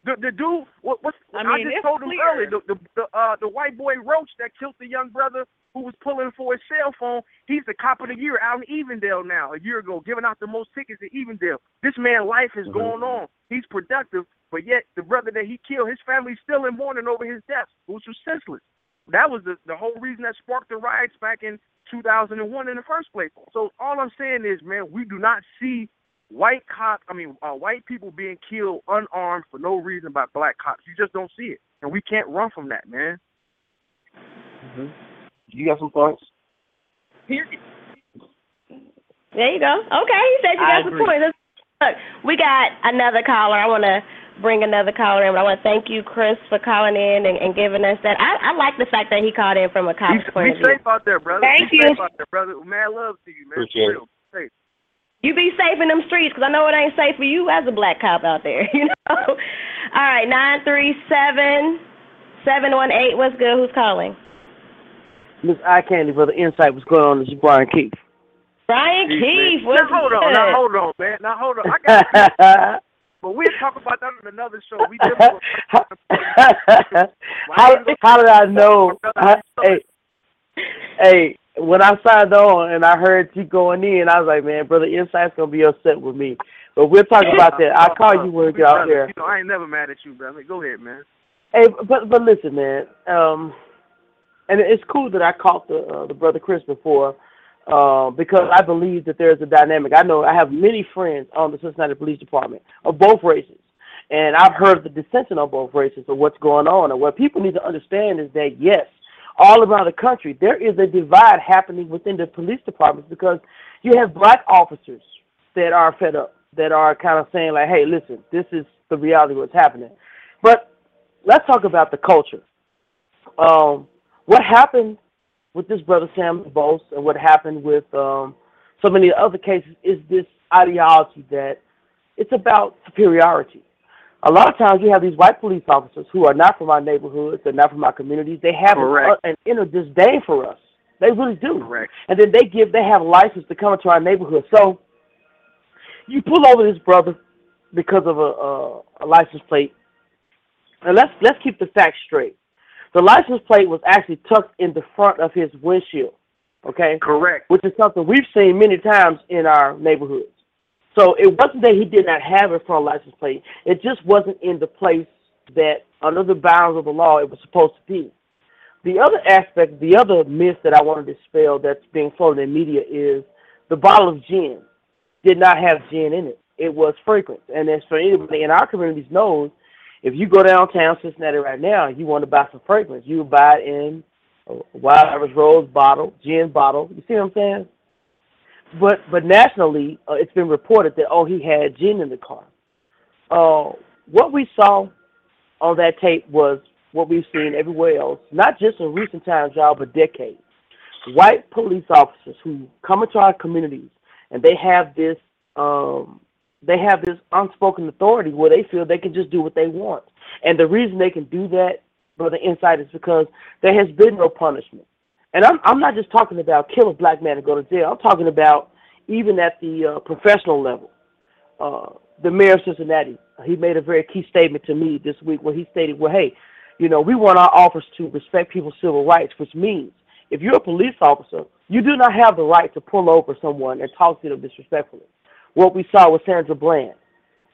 The the dude, what what's I I, just it's told him earlier. The the the, uh, the white boy Roach that killed the young brother who was pulling for his cell phone. He's the cop of the year out in Evendale now. A year ago, giving out the most tickets in Evendale. This man's life is Mhm. going on. He's productive, but yet the brother that he killed, his family's still in mourning over his death, which was senseless. That was the the whole reason that sparked the riots back in 2001 in the first place. So all I'm saying is, man, we do not see white cops. I mean, uh, white people being killed unarmed for no reason by black cops. You just don't see it, and we can't run from that, man. hmm You got some points? Period. There you go. Okay, you said you I got some agree. points. Look, we got another caller. I want to bring another caller in, but I want to thank you, Chris, for calling in and, and giving us that. I, I like the fact that he called in from a Be, cop's point be of view. safe out there, brother. Thank be you. safe out there, brother. Mad love to you, man. Appreciate For real. Safe. You be safe in them streets, cause I know it ain't safe for you as a black cop out there. You know. All right, nine three seven seven one eight. What's good? Who's calling? Miss iCandi, brother. Insight, what's going on? This is Brian Keith. Brian Keith. man. What's now hold on, good? now hold on, man. Now hold on. I got, but we'll talk about that on another show. We different. how, how did I know? I, hey, hey, when I signed on and I heard you going in, I was like, man, brother, Insight's gonna be upset with me. But we'll talk about that. I'll call you when we get out there. You know, I ain't never mad at you, brother. Go ahead, man. Hey, but but listen, man. Um, and it's cool that I caught the uh, the brother Chris before, uh, because I believe that there's a dynamic. I know I have many friends on the Cincinnati Police Department of both races, and I've heard the dissension on both races of what's going on. And what people need to understand is that yes, all around the country there is a divide happening within the police departments because you have black officers that are fed up, that are kind of saying like, hey, listen, this is the reality of what's happening. But let's talk about the culture. Um, what happened with this brother Sam DuBose and what happened with um, so many other cases is this ideology that it's about superiority. A lot of times you have these white police officers who are not from our neighborhoods, they're not from our communities. They have an, Correct. an inner disdain for us. They really do. Correct. And then they give they have license to come into our neighborhood. So you pull over this brother because of a, a, a license plate. And let's let's keep the facts straight. The license plate was actually tucked in the front of his windshield. Okay? Correct. Which is something we've seen many times in our neighborhoods. So it wasn't that he did not have a front license plate. It just wasn't in the place that under the bounds of the law it was supposed to be. The other aspect, the other myth that I want to dispel that's being floated in media is the bottle of gin did not have gin in it. It was fragrance. And as for anybody in our communities knows, if you go downtown Cincinnati right now, and you want to buy some fragrance, you buy it in a Wild Irish Rose bottle, gin bottle. You see what I'm saying? But but nationally, uh, it's been reported that oh he had gin in the car. Uh, what we saw on that tape was what we've seen everywhere else, not just in recent times, y'all, but decades. White police officers who come into our communities and they have this um, they have this unspoken authority where they feel they can just do what they want. And the reason they can do that, brother Insight, is because there has been no punishment. And I'm I'm not just talking about kill a black man and go to jail. I'm talking about even at the uh, professional level. Uh, the mayor of Cincinnati, he made a very key statement to me this week where he stated, "Well, hey, you know, we want our officers to respect people's civil rights, which means if you're a police officer, you do not have the right to pull over someone and talk to them disrespectfully." What we saw with Sandra Bland.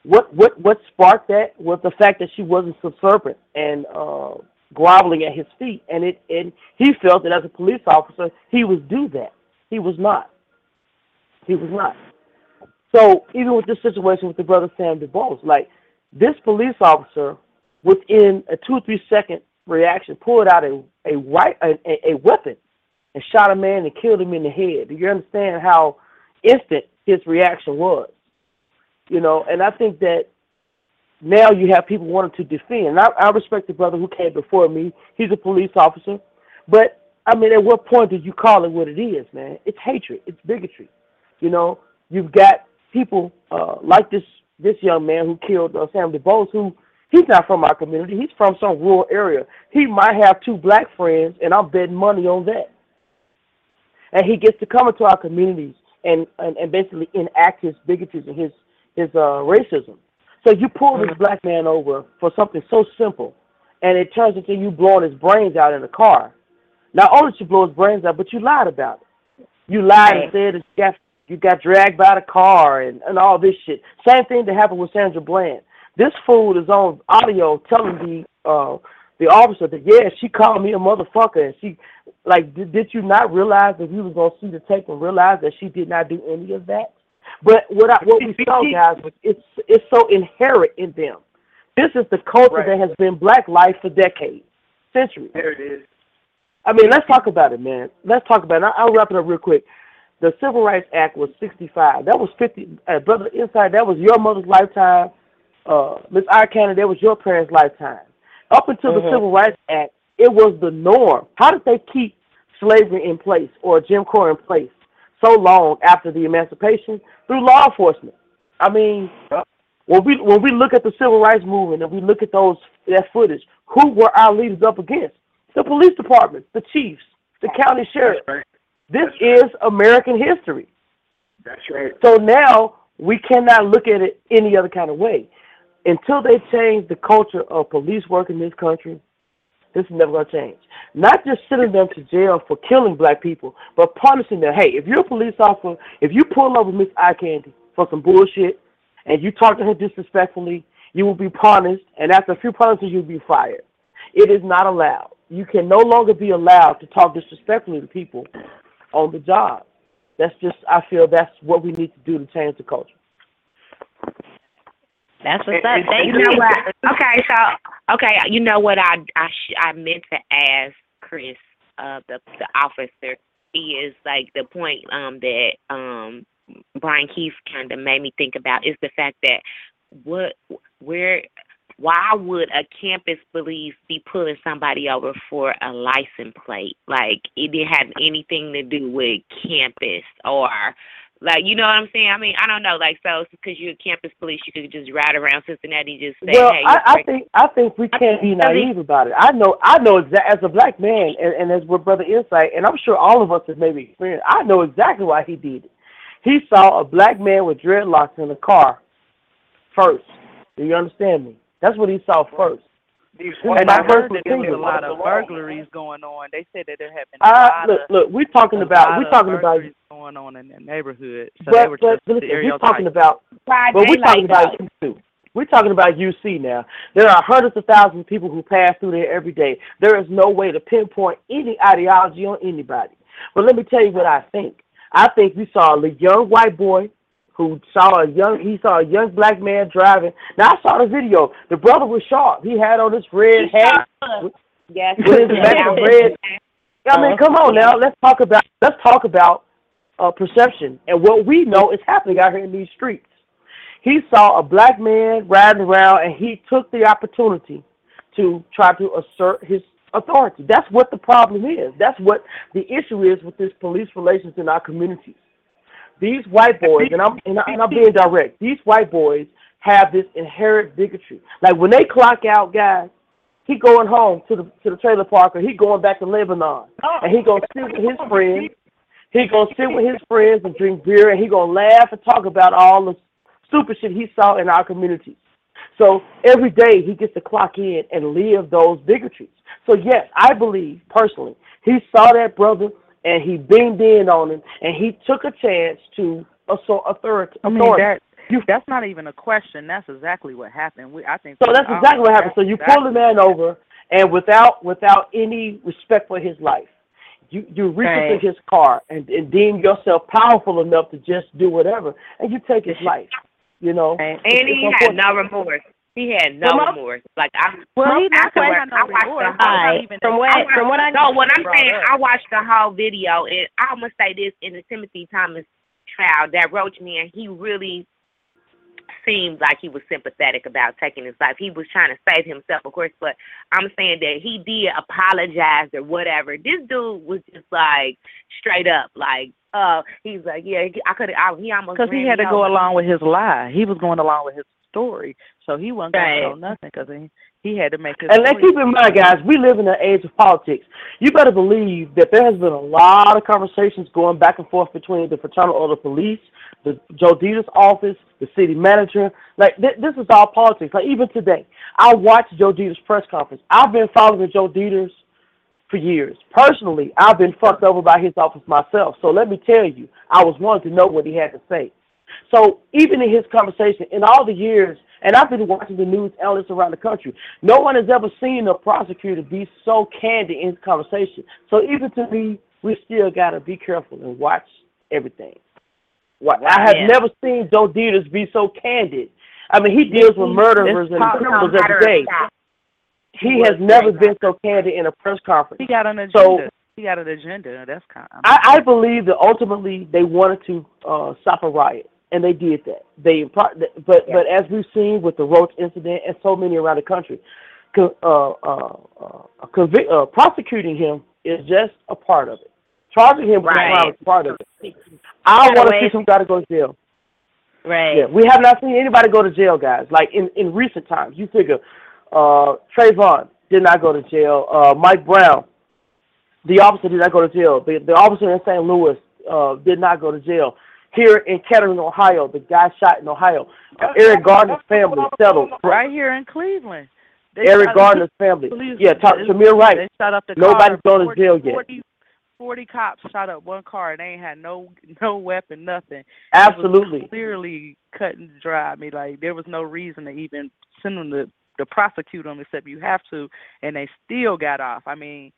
What what what sparked that was the fact that she wasn't subservient and uh, groveling at his feet, and it and he felt that as a police officer he was due that. He was not. He was not. So even with this situation with the brother Sam DuBose, like this police officer, within a two or three second reaction, pulled out a a right a, a weapon and shot a man and killed him in the head. Do you understand how instant his reaction was? You know, and I think that now you have people wanting to defend. And I, I respect the brother who came before me. He's a police officer, but I mean, at what point do you call it what it is, man? It's hatred. It's bigotry. You know, you've got people uh, like this this young man who killed uh, Sam DuBose, who he's not from our community. He's from some rural area. He might have two black friends, and I'm betting money on that. And he gets to come into our communities and, and, and basically enact his bigotries and his his uh, racism. So you pull this black man over for something so simple, and it turns into you blowing his brains out in the car. Not only did you blow his brains out, but you lied about it. You lied and said that you got you got dragged by the car and, and all this shit. Same thing that happened with Sandra Bland. This fool is on audio telling the uh the officer that yeah she called me a motherfucker and she like did, did you not realize that you was gonna see the tape and realize that she did not do any of that? But what I, what we saw guys was it's it's so inherent in them. This is the culture Right. that has been black life for decades, centuries. There it is. I mean, let's talk about it, man. Let's talk about it. I'll wrap it up real quick. The Civil Rights Act was 65. That was 50. Uh, Brother Insight, that was your mother's lifetime. Uh, Miss I. Cannon, that was your parents' lifetime. Up until the Mhm. Civil Rights Act, it was the norm. How did they keep slavery in place or Jim Crow in place so long after the emancipation? Through law enforcement. I mean, when we when we look at the civil rights movement and we look at those that footage, who were our leaders up against? The police department, the chiefs, the county sheriff. This is American history. That's right. So now we cannot look at it any other kind of way. Until they change the culture of police work in this country, this is never going to change. Not just sending them to jail for killing black people, but punishing them. Hey, if you're a police officer, if you pull over Miss iCandi for some bullshit and you talk to her disrespectfully, you will be punished, and after a few punishments, you'll be fired. It is not allowed. You can no longer be allowed to talk disrespectfully to people on the job. That's just, I feel that's what we need to do to change the culture. That's what's up. Thank you. know what? Okay, so okay, you know what I I sh- I meant to ask Chris, uh, the the officer, he is like the point um that um Brian Keith kind of made me think about is the fact that what where why would a campus police be pulling somebody over for a license plate? Like it didn't have anything to do with campus or like you know what I'm saying? I mean, I don't know. Like so, because you're a campus police, you could just ride around Cincinnati, just say, well, "Hey, I, I think I think we can't be naive about it. I know I know exactly as a black man and, and as with Brother Insight, and I'm sure all of us have maybe experienced. I know exactly why he did it. He saw a black man with dreadlocks in a car first. Do you understand me? That's what he saw first. Well, and I I heard that there was a lot of burglaries going on. They said that there had been a Uh, look, look, we're talking about lot we're talking about burglaries going on in the neighborhood. So they but, were but just listen, we're talking about Friday but we're talking night, about UC. We're talking about UC now. There are hundreds of thousands of people who pass through there every day. There is no way to pinpoint any ideology on anybody. But let me tell you what I think. I think we saw a young white boy who saw a young he saw a young black man driving. Now I saw the video. The brother was sharp. He had on this red hat Yes. with his back red. I mean, come on now. Let's talk about let's talk about uh, perception and what we know is happening out here in these streets. He saw a black man riding around, and he took the opportunity to try to assert his authority. That's what the problem is. That's what the issue is with this police relations in our communities. These white boys, and I'm and, I, and I'm being direct. These white boys have this inherent bigotry. Like when they clock out, guys, he going home to the to the trailer park, or he going back to Lebanon, and he gonna sit with his friends. He gonna sit with his friends and drink beer, and he gonna laugh and talk about all the stupid shit he saw in our communities. So every day he gets to clock in and live those bigotries. So yes, I believe personally he saw that brother and he beamed in on him, and he took a chance to assert authority. I mean, authority. that, that's not even a question. That's exactly what happened. We, I think. So we that's all- exactly what happened. So you that's pull the man over, and without without any respect for his life, you you reach Right. into his car and, and deem yourself powerful enough to just do whatever, and you take his life. You know, And It's- he had no remorse. He had no Well, remorse. Like I, Well, he not afterwards, no I watched remorse. the whole. even from what- I watched- from what I no, what I'm saying, up. I watched the whole video, and I'm gonna say this in the Timothy Thomas trial. That Roach man, he really seemed like he was sympathetic about taking his life. He was trying to save himself, of course, but I'm saying that he did apologize or whatever. This dude was just like straight up, like, uh, he's like, yeah, I could, I, he almost Because he had to go over. along with his lie. He was going along with his story, so he wasn't gonna Right. know nothing because he he had to make his. And let's keep in mind, guys, we live in an age of politics. You better believe that there has been a lot of conversations going back and forth between the Fraternal Order of Police, the Joe Deters' office, the city manager. Like th- this is all politics. Like even today, I watched Joe Deters' press conference. I've been following Joe Deters for years. Personally, I've been fucked over by his office myself. So let me tell you, I was wanting to know what he had to say. So even in his conversation, in all the years, and I've been watching the news analysts around the country, no one has ever seen a prosecutor be so candid in his conversation. So even to me, we still gotta be careful and watch everything. What I have Yeah. never seen Joe Deters be so candid. I mean, he deals with murderers and criminals every day. He has never been so candid in a press conference. He got an So- agenda. he got an agenda. That's kind. Of, I, I believe that ultimately they wanted to uh, stop a riot, and they did that. They, but but as we've seen with the Roach incident and so many around the country, co- uh, uh, uh, convic- uh, prosecuting him is just a part of it. Charging him with Right. crime is part of it. I want to see some guy to go to jail. Right. Yeah, we have not seen anybody go to jail, guys. Like in, in recent times, you figure uh, Trayvon did not go to jail. Uh, Mike Brown, the officer, did not go to jail. The, the officer in St. Louis uh, did not go to jail. Here in Kettering, Ohio, the guy shot in Ohio. Uh, Eric Gardner's family settled. right here in Cleveland. They Eric shot- Gardner's family. Police- Yeah, talk, they- Tamir Rice. They shot up the Nobody's car. going to jail yet. 40, 40 cops shot up one car and they ain't had no no weapon, nothing. It Absolutely. was clearly cut and dry. I mean, like there was no reason to even send them to to prosecute them except you have to, and they still got off. I mean,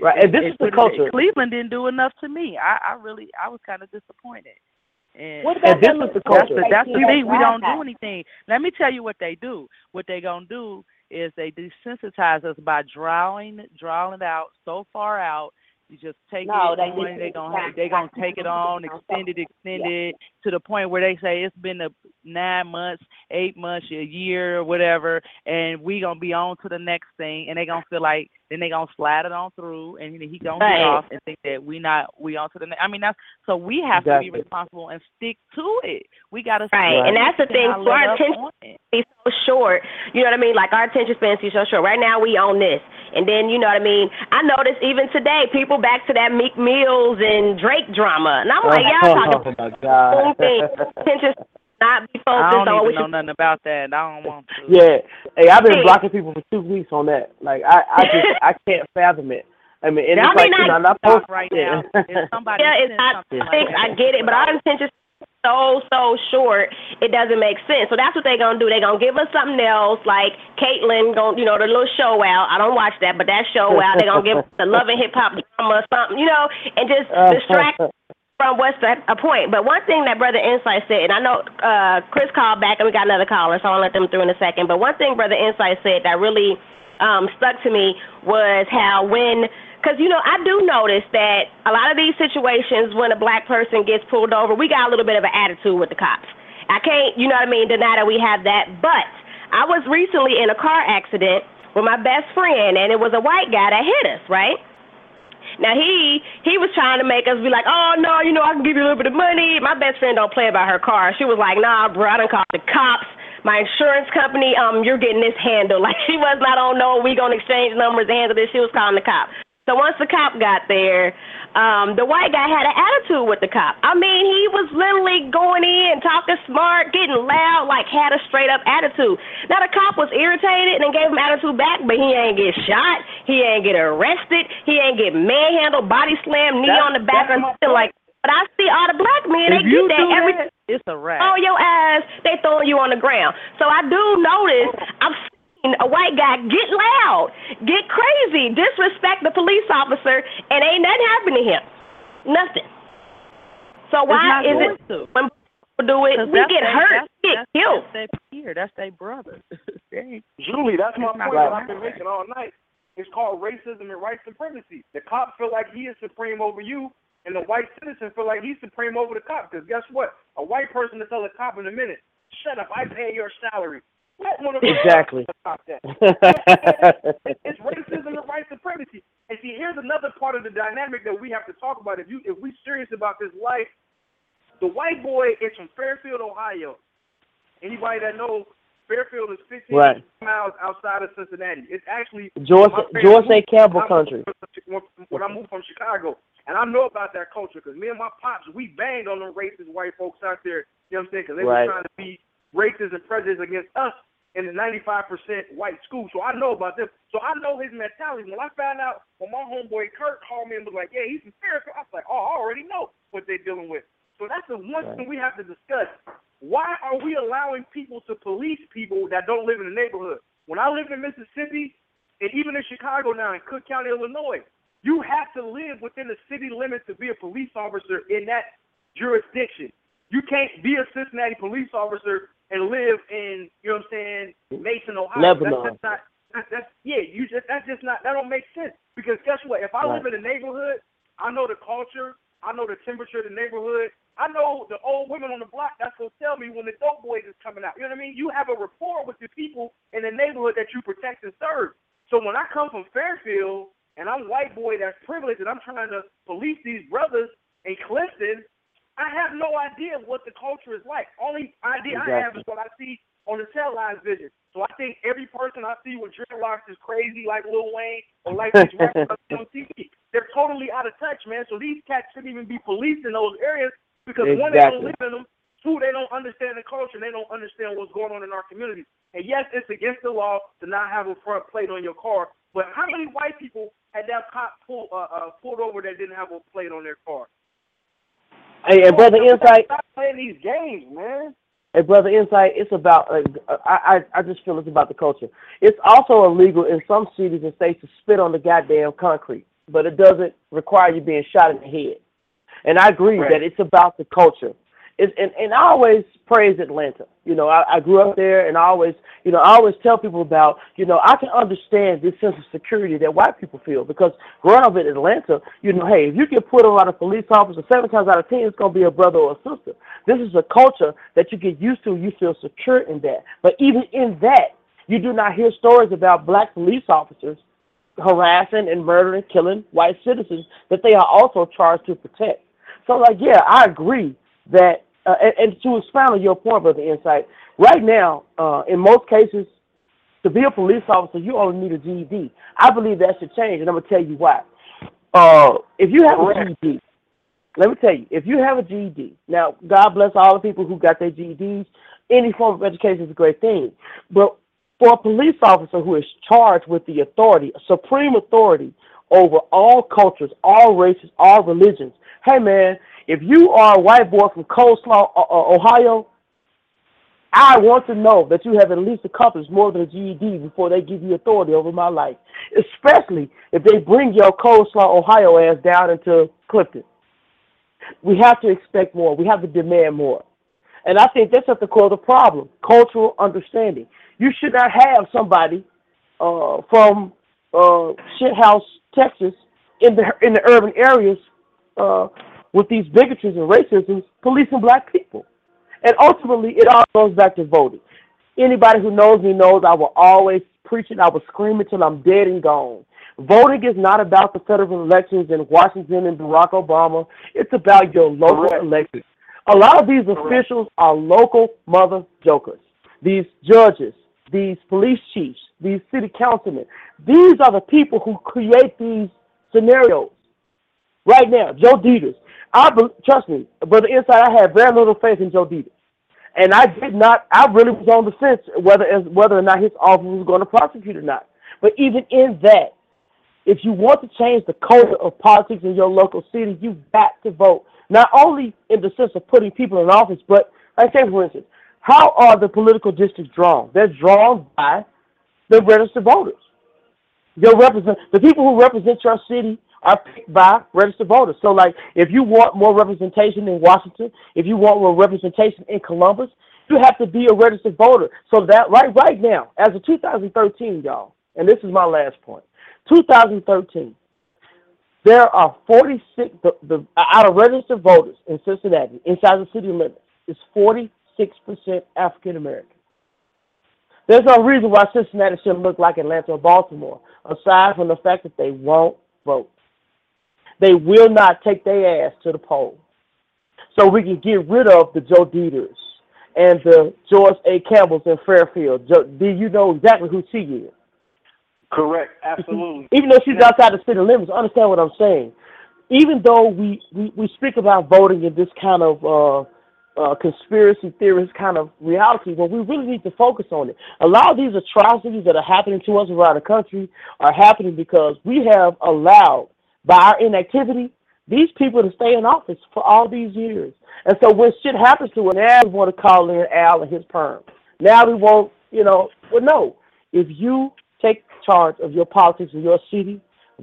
Right, and this it- is the culture. Cleveland didn't do enough to me. I, I really, I was kind of disappointed. And What about And this that is the that's culture. the, that's the thing. We don't do anything. Let me tell you what they do. What they gonna do is they desensitize us by drawing drawing it out so far out. You just take No, it they on, they desensitize gonna they gonna take it on, extend it, extend it to the point where they say it's been a nine months, eight months, a year, or whatever, and we gonna be on to the next thing, and they gonna feel like then they gonna slide it on through, and he gonna Right. get off and think that we not we on to the next. I mean that's so we have to be responsible and stick to it. We gotta Right, stick and that's the thing. not For let our attention on it. be so short, you know what I mean? Like our attention span is so short. Right now we own this, and then you know what I mean. I noticed even today, people back to that Meek Mills and Drake drama, and I'm like, y'all talking oh my God. whole thing. Attention not be I focused don't on what even know should. nothing about that. I don't want to. Yeah. Hey, I've been blocking people for two weeks on that. Like I, I just I can't fathom it. I mean, and I it's like mean, you know, I- I'm not Stop supposed right yeah. now. If somebody Yeah, it's sends not like I get it, but our attention so so short, it doesn't make sense. So that's what they're gonna do. They're gonna give us something else, like Caitlyn, going you know, the little show out. I don't watch that, but that show out. They're gonna give us the love and hip hop drama or something, you know, and just distract from what's the a point. But one thing that Brother Insight said, and I know uh, Chris called back, and we got another caller, so I'll let them through in a second. But one thing Brother Insight said that really um, stuck to me was how when, because you know, I do notice that a lot of these situations when a black person gets pulled over, we got a little bit of an attitude with the cops. I can't, you know what I mean, deny that we have that. But I was recently in a car accident with my best friend, and it was a white guy that hit us, right? Now he he was trying to make us be like, oh no, you know I can give you a little bit of money. My best friend don't play about her car. She was like, nah, bro, I done called the cops. My insurance company, um, you're getting this handled. Like she was not on no, we gonna exchange numbers and handle this. She was calling the cop. So once the cop got there, um, the white guy had an attitude with the cop. I mean, he was literally going in, talking smart, getting loud, like had a straight up attitude. Now the cop was irritated and gave him attitude back, but he ain't get shot, he ain't get arrested, he ain't get manhandled, body slammed, knee That's- on the back, or nothing like. But I see all the black men, they if you get that every that, it's a wrap. on your ass, they throwing you on the ground. So I do notice I've a white guy get loud, get crazy, disrespect the police officer, and ain't nothing happen to him. Nothing. So why is going it to. when people do it, we get they- hurt, that's- we get that's- killed? That's their peer. That's their brother. They Julie, that's my It's point that I've been making all night. It's called racism and white supremacy. The cop feel like he is supreme over you, and the white citizen feel like he's supreme over the cop. Because guess what? A white person to tell a cop in a minute, "Shut up, I pay your salary." Let one of those Exactly. tell that. it's racism and white supremacy. And see, here's another part of the dynamic that we have to talk about. If you if we're serious about this life, the white boy is from Fairfield, Ohio. Anybody that knows, Fairfield is 15 Right. miles outside of Cincinnati. It's actually George George A. Campbell country. when when I moved from Chicago, and I know about that culture because me and my pops we banged on them racist white folks out there. You know what I'm saying? Because they Right. were trying to be racist and prejudiced against us in the 95% white school. So I know about them. So I know his mentality. When I found out, when my homeboy Kurt called me and was like, "Yeah, he's from Fairfield," I was like, "Oh, I already know what they're dealing with." So that's the one Right. thing we have to discuss. Why are we allowing people to police people that don't live in the neighborhood? When I lived in Mississippi, and even in Chicago now, in Cook County, Illinois, you have to live within the city limits to be a police officer in that jurisdiction. You can't be a Cincinnati police officer and live in, you know what I'm saying, Mason, Ohio. Lebanon. That's just not. That's, that's yeah. You just that's just not. That don't make sense because guess what? If I live in a neighborhood, I know the culture. I know the temperature of the neighborhood. I know the old women on the block that's gonna tell me when the dope boys is coming out. You know what I mean? You have a rapport with the people in the neighborhood that you protect and serve. So when I come from Fairfield and I'm white boy that's privileged and I'm trying to police these brothers in Clifton, I have no idea what the culture is like. Only idea I have is what I see on the televised vision. So I think every person I see with dreadlocks is crazy like Lil Wayne or like these rappers on TV. They're totally out of touch, man. So these cats shouldn't even be policed in those areas because one, they don't live in them. Two, they don't understand the culture. and They don't understand what's going on in our communities. And yes, it's against the law to not have a front plate on your car. But how many white people had that cop pull, uh, uh, pulled over that didn't have a plate on their car? Hey, and brother oh, Insight, Stop playing these games, man. Hey, brother, Insight. It's about. Like, I, I I just feel it's about the culture. It's also illegal in some cities and states to spit on the goddamn concrete, but it doesn't require you being shot in the head. And I agree Right. that it's about the culture. And and I always praise Atlanta. You know, I, I grew up there, and I always, you know, I always tell people about, you know, I can understand this sense of security that white people feel because growing up in Atlanta, you know, hey, if you get put around a police officer seven times out of ten, it's gonna be a brother or a sister. This is a culture that you get used to. You feel secure in that. But even in that, you do not hear stories about black police officers harassing and murdering, killing white citizens that they are also charged to protect. So, like, yeah, I agree that, uh, and, and to expound on your point, brother Insight, right now, uh, in most cases, to be a police officer, you only need a GED. I believe that should change, and I'm gonna tell you why. Uh, if you have a GED, let me tell you, if you have a GED, now God bless all the people who got their GEDs. Any form of education is a great thing, but for a police officer who is charged with the authority, supreme authority over all cultures, all races, all religions. Hey man, if you are a white boy from Coleslaw, uh, uh, Ohio, I want to know that you have at least accomplished more than a GED before they give you authority over my life. Especially if they bring your Coleslaw, Ohio ass down into Clifton. We have to expect more. We have to demand more. And I think that's at the core of the problem cultural understanding. You should not have somebody uh, from uh, Shithouse, Texas, in the in the urban areas uh, with these bigotries and racisms policing black people. And ultimately, it all goes back to voting. Anybody who knows me knows I will always preach it. I will scream it till I'm dead and gone. Voting is not about the federal elections in Washington and Barack Obama. It's about your local elections. A lot of these officials are local mother jokers. These judges, these police chiefs, these city councilmen. These are the people who create these scenarios. Right now, Joe Deters. I trust me, brother. Insight, I had very little faith in Joe Deters, and I did not. I really was on the fence whether whether or not his office was going to prosecute or not. But even in that, if you want to change the culture of politics in your local city, you've got to vote. Not only in the sense of putting people in office, but like say for instance, how are the political districts drawn? They're drawn by the registered voters. Your represent the people who represent your city are picked by registered voters. So, like, if you want more representation in Washington, if you want more representation in Columbus, you have to be a registered voter. So that right, right now, as of 2013, y'all, and this is my last point, 2013, there are 46 the, the out of registered voters in Cincinnati, inside the city limits, is 46 percent African American. There's no reason why Cincinnati shouldn't look like Atlanta or Baltimore, aside from the fact that they won't vote. They will not take their ass to the poll. So we can get rid of the Joe Deters and the George A. Campbells in Fairfield. Do you know exactly who she is? Correct. Absolutely. Even though she's outside the city limits, understand what I'm saying. Even though we, we, we speak about voting in this kind of uh, uh, conspiracy theorist kind of reality, but we really need to focus on it. A lot of these atrocities that are happening to us around the country are happening because we have allowed, by our inactivity, these people to stay in office for all these years. And so when shit happens to us, now we want to call in Al and his perm. Now we want, you know, well, no. If you take charge of your politics in your city,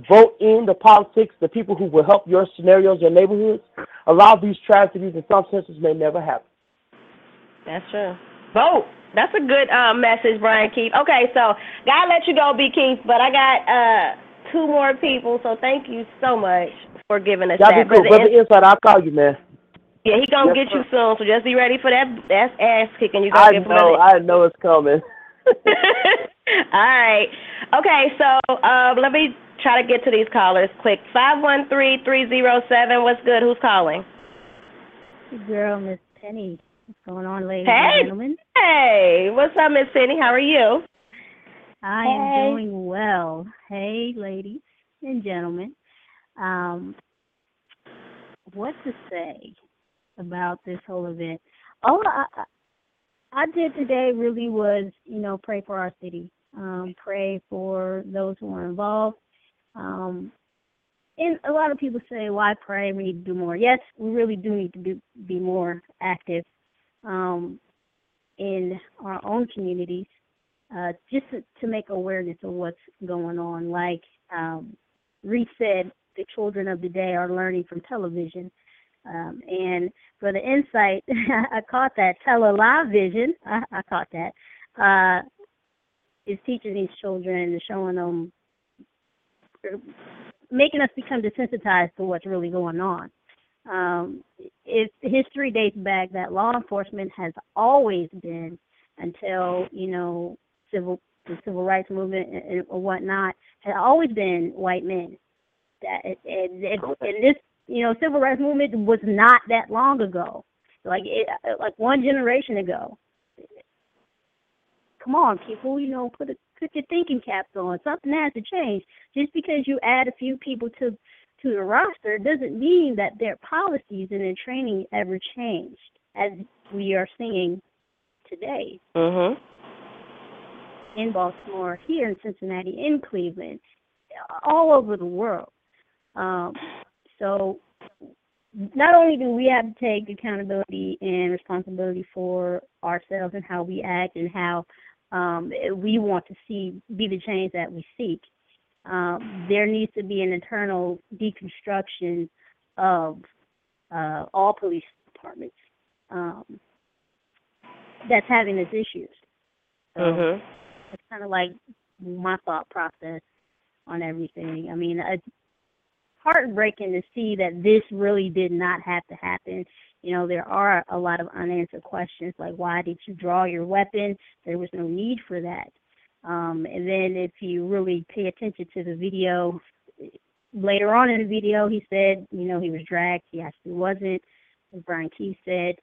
vote in the politics, the people who will help your scenarios, your neighborhoods, a lot of these tragedies in some senses may never happen. That's true. Vote. That's a good uh, message, Brian Keith. Okay, so gotta let you go, B Keith, but I got uh, two more people, so thank you so much for giving us Y'all that. be cool. Brother Brother Insight, I'll call you, man. Yeah, he gonna Yes, get you soon, so just be ready for that. That's ass kicking. You gonna I get know, I know it's coming. All right. Okay, so uh, let me try to get to these callers quick. Five one three three zero seven. What's good? Who's calling? Girl, Miss Penny. What's going on, ladies Hey. and gentlemen? Hey, what's up, Miss Penny? How are you? I Hey. am doing well. Hey, ladies and gentlemen. Um, what to say about this whole event? All I, I I did today really was, you know, pray for our city, um, pray for those who are involved. Um, and a lot of people say, "Why pray? We need to do more." Yes, we really do need to do, be more active um, in our own communities, uh, just to, to make awareness of what's going on. Like um, Reese said, the children of the day are learning from television. Um, and for the insight, I caught that tele-live-vision. I, I caught that. Uh, is teaching these children and showing them, making us become desensitized to what's really going on. Um, if history dates back, that law enforcement has always been until you know civil the civil rights movement and, and whatnot had always been white men. That and, and, and this you know civil rights movement was not that long ago, like it, like one generation ago. Come on, people, you know, put a, put your thinking caps on. Something has to change. Just because you add a few people to to the roster doesn't mean that their policies and their training ever changed, as we are seeing today Mhm. in Baltimore, here in Cincinnati, in Cleveland, all over the world. Um, so not only do we have to take accountability and responsibility for ourselves and how we act and how um, we want to see be the change that we seek, um, there needs to be an internal deconstruction of uh, all police departments um, that's having these issues. So Mhm. it's kind of like my thought process on everything. I mean, heartbreaking to see that this really did not have to happen. You know, there are a lot of unanswered questions like why did you draw your weapon? There was no need for that. Um, and then if you really pay attention to the video, later on in the video, he said, you know, he was dragged. He actually wasn't, as Brian Keith said.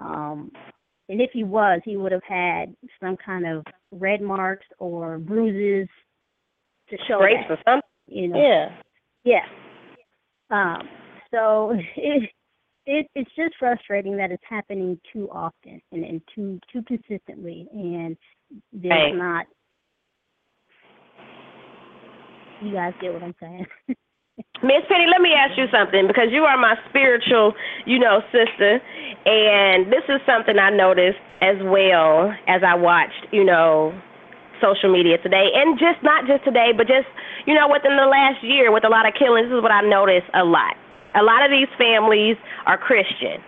Um, and if he was, he would have had some kind of red marks or bruises to show that. or something. You know. Yeah. Yeah. Um, so it, it it's just frustrating that it's happening too often and, and too too consistently, and there's Right. not. You guys get what I'm saying? Miss Penny, let me ask you something because you are my spiritual, you know, sister, and this is something I noticed as well as I watched, you know, social media today, and just not just today, but just you know, within the last year with a lot of killings. This is what I noticed a lot. A lot of these families are Christian.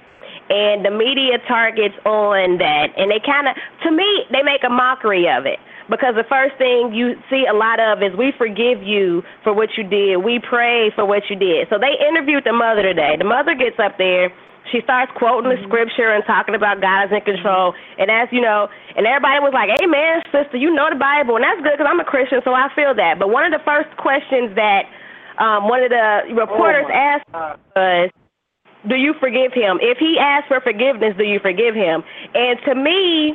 And the media targets on that, and they kind of, to me, they make a mockery of it because the first thing you see a lot of is we forgive you for what you did. We pray for what you did. So they interviewed the mother today. The mother gets up there. She starts quoting the scripture and talking about God is in control. And as you know, and everybody was like, "Amen, sister, you know the Bible, and that's good because I'm a Christian, so I feel that." But one of the first questions that um, one of the reporters asked was, do you forgive him? If he asks for forgiveness, do you forgive him? And to me,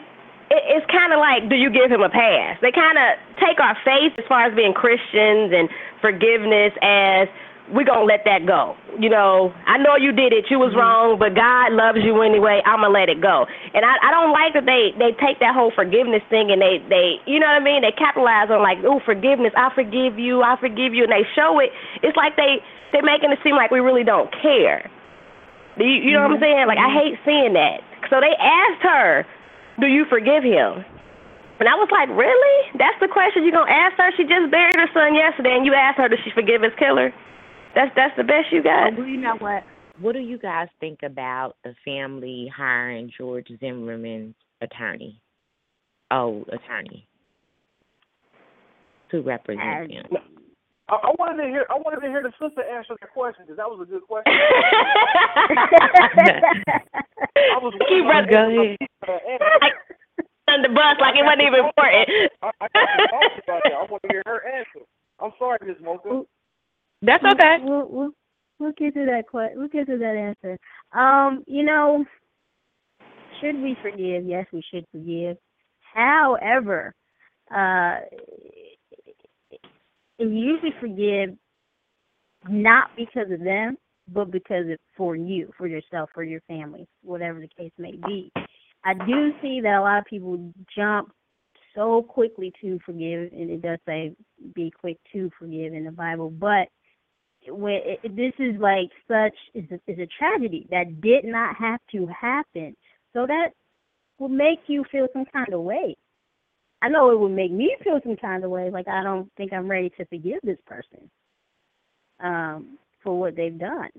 it, it's kind of like, do you give him a pass? They kind of take our faith as far as being Christians and forgiveness as we're going to let that go. You know, I know you did it. You was mm-hmm. wrong, but God loves you anyway. I'm going to let it go. And I, I don't like that they, they take that whole forgiveness thing and they, they, you know what I mean? They capitalize on like, oh, forgiveness. I forgive you. I forgive you. And they show it. It's like they, they're making it seem like we really don't care. Do you, you know what I'm mm-hmm. saying? Like, I mm-hmm. hate seeing that. So they asked her, do you forgive him? And I was like, really? That's the question you're going to ask her? She just buried her son yesterday, and you asked her, does she forgive his killer? That's that's the best you got. Well, you know what? What do you guys think about the family hiring George Zimmerman's attorney? Oh, attorney to represent him. I, I wanted to hear. I wanted to hear the sister answer that question because that was a good question. I was Keep running. Go ahead. on the bus like it wasn't even important. I, I got to talk about that. I want to hear her answer. I'm sorry, Miss Mocha. That's okay. We'll, we'll we'll get to that que- We'll get to that answer. Um, you know, should we forgive? Yes, we should forgive. However, uh, you usually forgive not because of them, but because it's for you, for yourself, for your family, whatever the case may be. I do see that a lot of people jump so quickly to forgive, and it does say be quick to forgive in the Bible, but when it, this is like such is a, is a tragedy that did not have to happen. So that will make you feel some kind of way. I know it would make me feel some kind of way, like I don't think I'm ready to forgive this person um, for what they've done.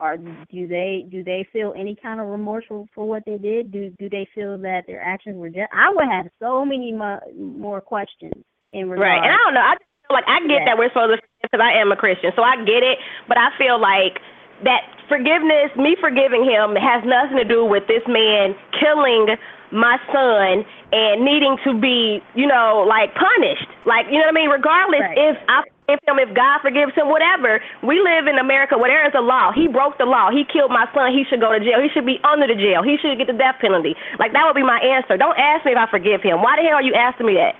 Are do they do they feel any kind of remorseful for what they did? Do do they feel that their actions were just? I would have so many mo- more questions in regard. Right. And I don't know. I like I get Yeah. that we're supposed to because I am a Christian, so I get it. But I feel like that forgiveness, me forgiving him, has nothing to do with this man killing my son and needing to be, you know, like punished. Like, you know what I mean? Regardless Right. if I forgive him, if God forgives him, whatever. We live in America where there is a law. He broke the law. He killed my son. He should go to jail. He should be under the jail. He should get the death penalty. Like that would be my answer. Don't ask me if I forgive him. Why the hell are you asking me that?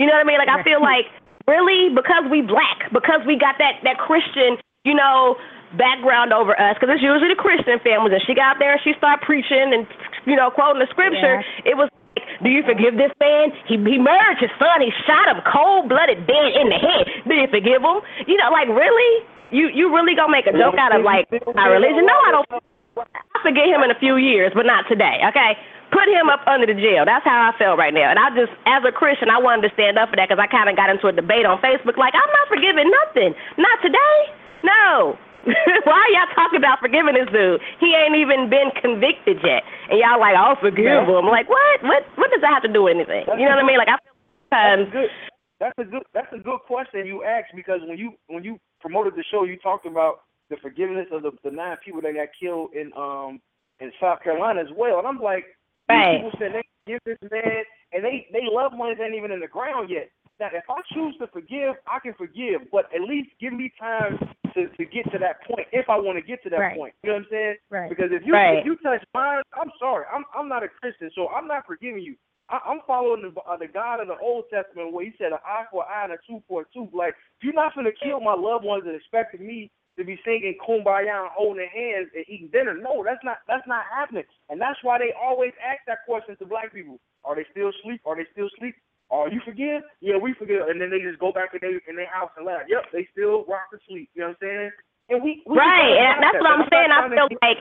You know what I mean? Like I feel like really because we black, because we got that that Christian, you know, background over us. Because it's usually the Christian families, and she got there and she started preaching and you know quoting the scripture. It was. like, Do you forgive this man? He he murdered his son. He shot him cold blooded dead in the head. Do you forgive him? You know, like really? You you really gonna make a joke out of like my religion? No, I don't. I forget him in a few years, but not today. Okay, put him up under the jail. That's how I feel right now. And I just, as a Christian, I wanted to stand up for that because I kind of got into a debate on Facebook. Like, I'm not forgiving nothing. Not today. No. Why are y'all talking about forgiving this dude? He ain't even been convicted yet, and y'all like, I'll forgive Yeah. him. Like, what? What? What does that have to do with anything? You know what I mean? Like, I feel That's a good. That's a good. That's a good question you asked because when you when you promoted the show, you talked about the forgiveness of the, the nine people that got killed in um in South Carolina as well, and I'm like, Right. people said they give this man, and they they loved ones ain't even in the ground yet. Now, if I choose to forgive, I can forgive, but at least give me time to to get to that point if I want to get to that Right. point. You know what I'm saying? Right. Because if you Right. if you touch mine, I'm sorry. I'm I'm not a Christian, so I'm not forgiving you. I, I'm following the uh, the God of the Old Testament where He said an eye for an eye and a tooth for a tooth. Like you're not gonna kill my loved ones and expecting me to be singing kumbaya and holding hands and eating dinner. No, that's not that's not happening. And that's why they always ask that question to black people: Are they still asleep? Are they still asleep? Are you forgive? Yeah, we forgive. And then they just go back in their in their house and laugh. Yep, they still rock asleep. You know what I'm saying? And we, we right, and that's what I'm saying. I feel like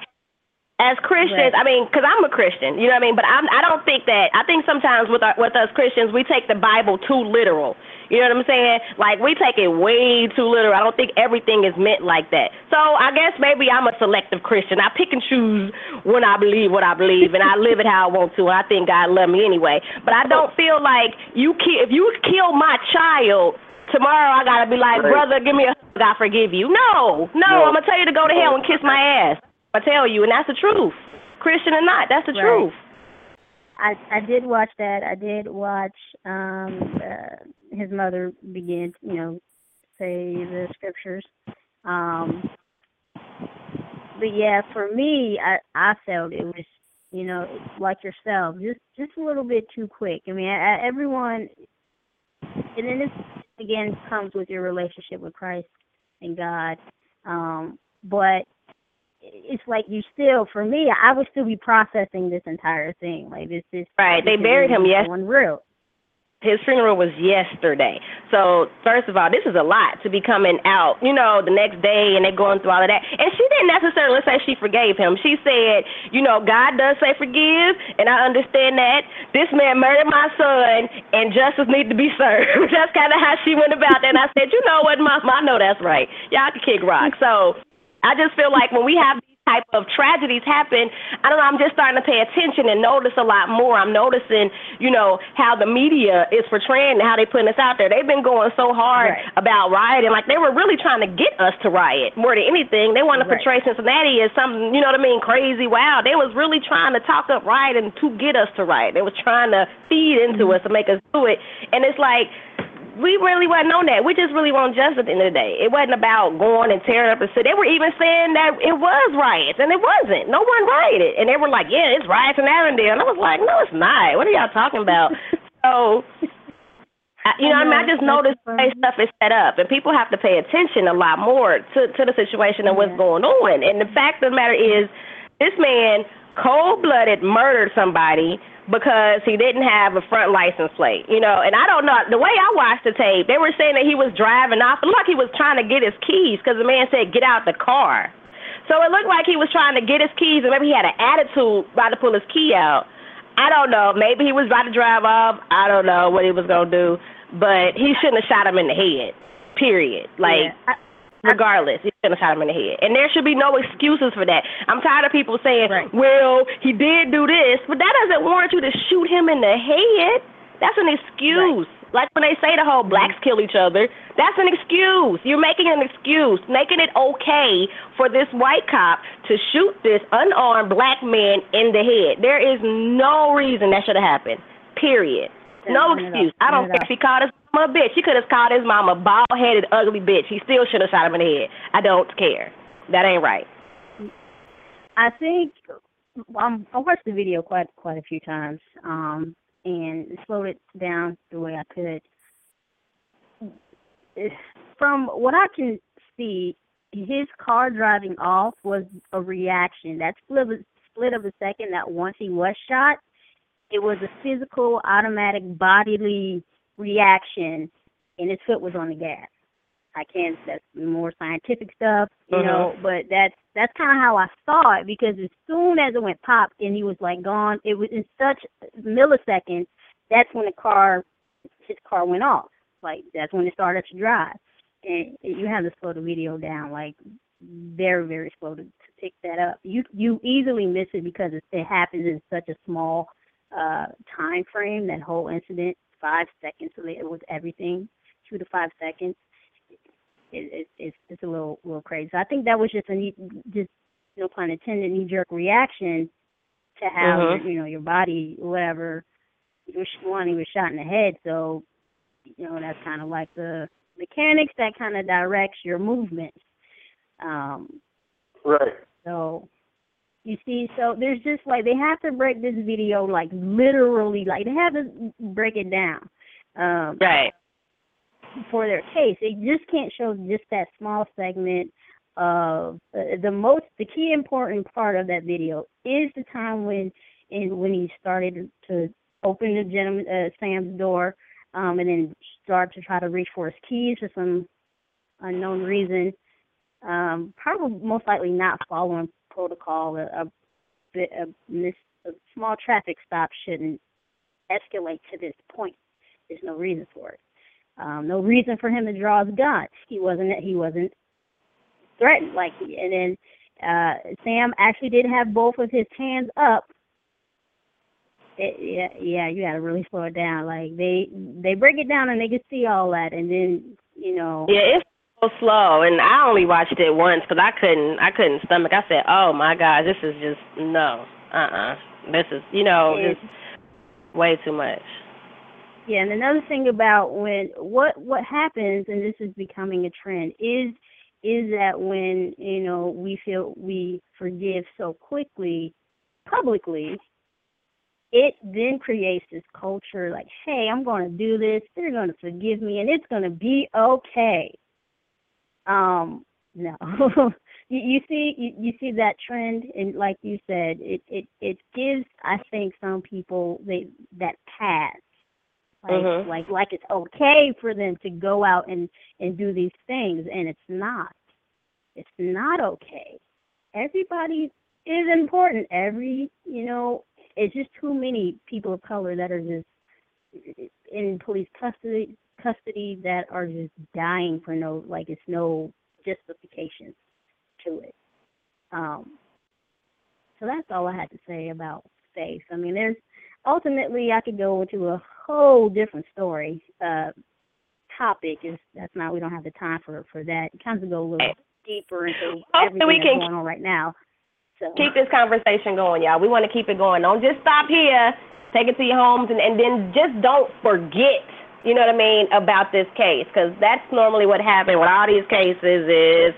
as Christians, I mean, because I'm a Christian, you know what I mean. But I'm, I don't think that. I think sometimes with our, with us Christians, we take the Bible too literal. You know what I'm saying? Like we take it way too literal. I don't think everything is meant like that. So I guess maybe I'm a selective Christian. I pick and choose when I believe what I believe, and I live it how I want to. And I think God love me anyway. But I don't feel like you ki- if you kill my child. Tomorrow I gotta be like, Right. brother, give me a hug, I forgive you. No, no, No. I'm gonna tell you to go to hell and kiss my ass. I tell you, and that's the truth. Christian or not, that's the Right. truth. I I did watch that. I did watch um uh, his mother begin, you know, say the scriptures. Um but yeah, for me, I I felt it was you know like yourself, just just a little bit too quick. I mean, I, I- everyone, and then this again comes with your relationship with Christ and God, um, but it's like you still, for me, I would still be processing this entire thing. Like this is Right. They this is buried him yes-. His funeral was yesterday. So first of all, this is a lot to be coming out, you know, the next day and they going through all of that. And she didn't necessarily say she forgave him. She said, you know, God does say forgive, and I understand that. This man murdered my son, and justice needs to be served. that's kind of how she went about that. And I said, you know what, Mom, I know that's right. Y'all can kick rock. So I just feel like when we have type of tragedies happen, I don't know, I'm just starting to pay attention and notice a lot more. I'm noticing, you know, how the media is portraying and how they putting us out there. They've been going so hard Right. about rioting, like they were really trying to get us to riot more than anything. They want to Right. portray Cincinnati as something, you know what I mean, crazy. Wow, they was really trying to talk up rioting to get us to riot. They was trying to feed into mm-hmm. us to make us do it, and it's like we really wasn't on that. We just really want justice at the end of the day. It wasn't about going and tearing up the city. They were even saying that it was riots, and it wasn't. No one rioted. And they were like, yeah, it's riots in Avondale. And I was like, no, it's not. What are y'all talking about? so, I, you know, I, mean, I just noticed the way stuff is set up, and people have to pay attention a lot more to, to the situation and what's going on. And the fact of the matter is, this man cold-blooded murdered somebody because he didn't have a front license plate, you know. And I don't know the way I watched the tape. They were saying that he was driving off. It looked like he was trying to get his keys because the man said, "Get out the car." So it looked like he was trying to get his keys, and maybe he had an attitude about to pull his key out. I don't know. Maybe he was about to drive off. I don't know what he was gonna do, but he shouldn't have shot him in the head. Period. Like. Yeah. I- Regardless, he shouldn't have shot him in the head, and there should be no excuses for that. I'm tired of people saying, "Well, he did do this," but that doesn't warrant you to shoot him in the head. That's an excuse. Like when they say the whole blacks kill each other, that's an excuse. You're making an excuse, making it okay for this white cop to shoot this unarmed black man in the head. There is no reason that should have happened. Period. No excuse. I don't care if he called mama a bitch. He could have called his mama a bald headed, ugly bitch. He still should have shot him in the head. I don't care. That ain't right. I think um, I watched the video quite quite a few times, um, and slowed it down the way I could. From what I can see, his car driving off was a reaction. That split of, split of a second that once he was shot, it was a physical, automatic, bodily reaction, and his foot was on the gas. I can't. That's more scientific stuff, you Uh-huh. know. But that's that's kind of how I saw it because as soon as it went pop and he was like gone, it was in such milliseconds. That's when the car, his car went off. Like that's when it started to drive, and you have to slow the video down, like very very slow to, to pick that up. You you easily miss it because it, it happens in such a small uh time frame. That whole incident, five seconds, so it was everything, two to five seconds it, it, it's it's a little little crazy. So I think that was just a knee, just no pun intended, knee jerk reaction to have Mhm. your, you know your body whatever. He was one, he was shot in the head, so you know that's kind of like the mechanics that kind of directs your movements. Um, Right. so you see, so there's just like they have to break this video like literally, like they have to break it down. Um, Right. for their case. They just can't show just that small segment of uh, the most the key important part of that video is the time when and when he started to open the gentleman uh, Sam's door um and then start to try to reach for his keys for some unknown reason. Um probably most likely not following protocol a, a a, a small traffic stop shouldn't escalate to this point. There's no reason for it. Um, no reason for him to draw his gun. He wasn't he wasn't threatened like he, and then uh Sam actually did have both of his hands up. It, yeah, yeah, you got to really slow it down. Like they they break it down and they can see all that, and then you know. Yeah, it's slow, and I only watched it once because I couldn't, I couldn't stomach. I said, "Oh my God, this is just no, uh, uh This is, you know, Yeah. just way too much." Yeah, and another thing about when what what happens, and this is becoming a trend, is is that when you know we feel we forgive so quickly publicly it then creates this culture like hey i'm going to do this they're going to forgive me and it's going to be okay um no. You, you see you, you see that trend and like you said it it it gives i think some people they that pass. Like Mhm. like like it's okay for them to go out and and do these things and it's not. It's not okay. Everybody is important. Every you know it's just too many people of color that are just in police custody custody that are just dying for no like it's no justification to it um so that's all i had to say about faith i mean there's ultimately i could go into a whole different story uh topic is that's not we don't have the time for for that kind of go a little deeper into everything we that's can going on right now so keep this conversation going, y'all. We want to keep it going. Don't just stop here. Take it to your homes, and, and then just don't forget. You know what I mean about this case, because that's normally what happens with all these cases. Is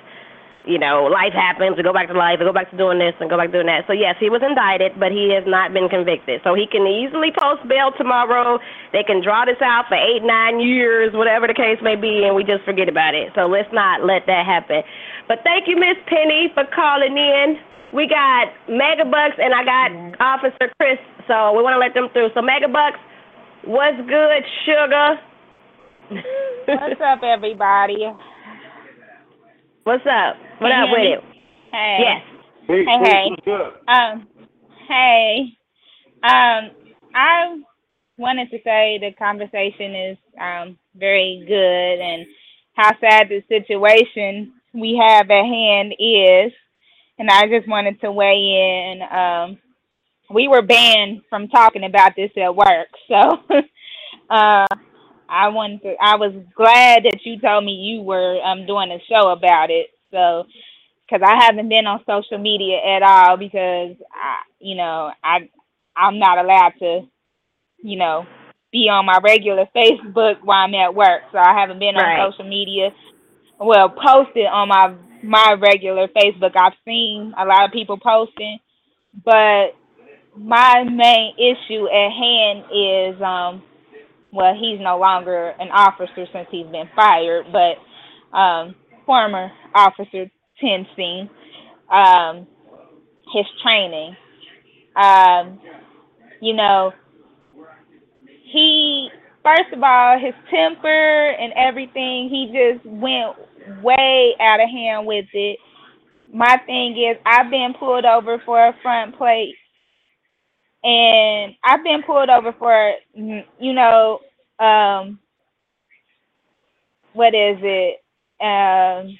you know life happens, we go back to life, we go back to doing this, and go back to doing that. So yes, he was indicted, but he has not been convicted. So he can easily post bail tomorrow. They can draw this out for eight, nine years, whatever the case may be, and we just forget about it. So let's not let that happen. But thank you, Miss Penny, for calling in. We got Megabucks and I got Officer Chris, so we want to let them through. So Megabucks, what's good, sugar? What's up, everybody? What's up? What Can up with hear it? me? Hey. Yes. Hey, hey. Um, hey. Um, I wanted to say the conversation is um very good and how sad the situation we have at hand is. And I just wanted to weigh in. Um, we were banned from talking about this at work, so uh, I wanted to. I was glad that you told me you were um doing a show about it. So, because I haven't been on social media at all because I, you know, I I'm not allowed to, you know, be on my regular Facebook while I'm at work. So I haven't been Right. on social media. Well, posted on my my regular Facebook. I've seen a lot of people posting, but my main issue at hand is um well he's no longer an officer since he's been fired but um former officer Tensing um his training. Um you know he first of all his temper and everything he just went way out of hand with it. My thing is I've been pulled over for a front plate and I've been pulled over for mm, you know um what is it? Um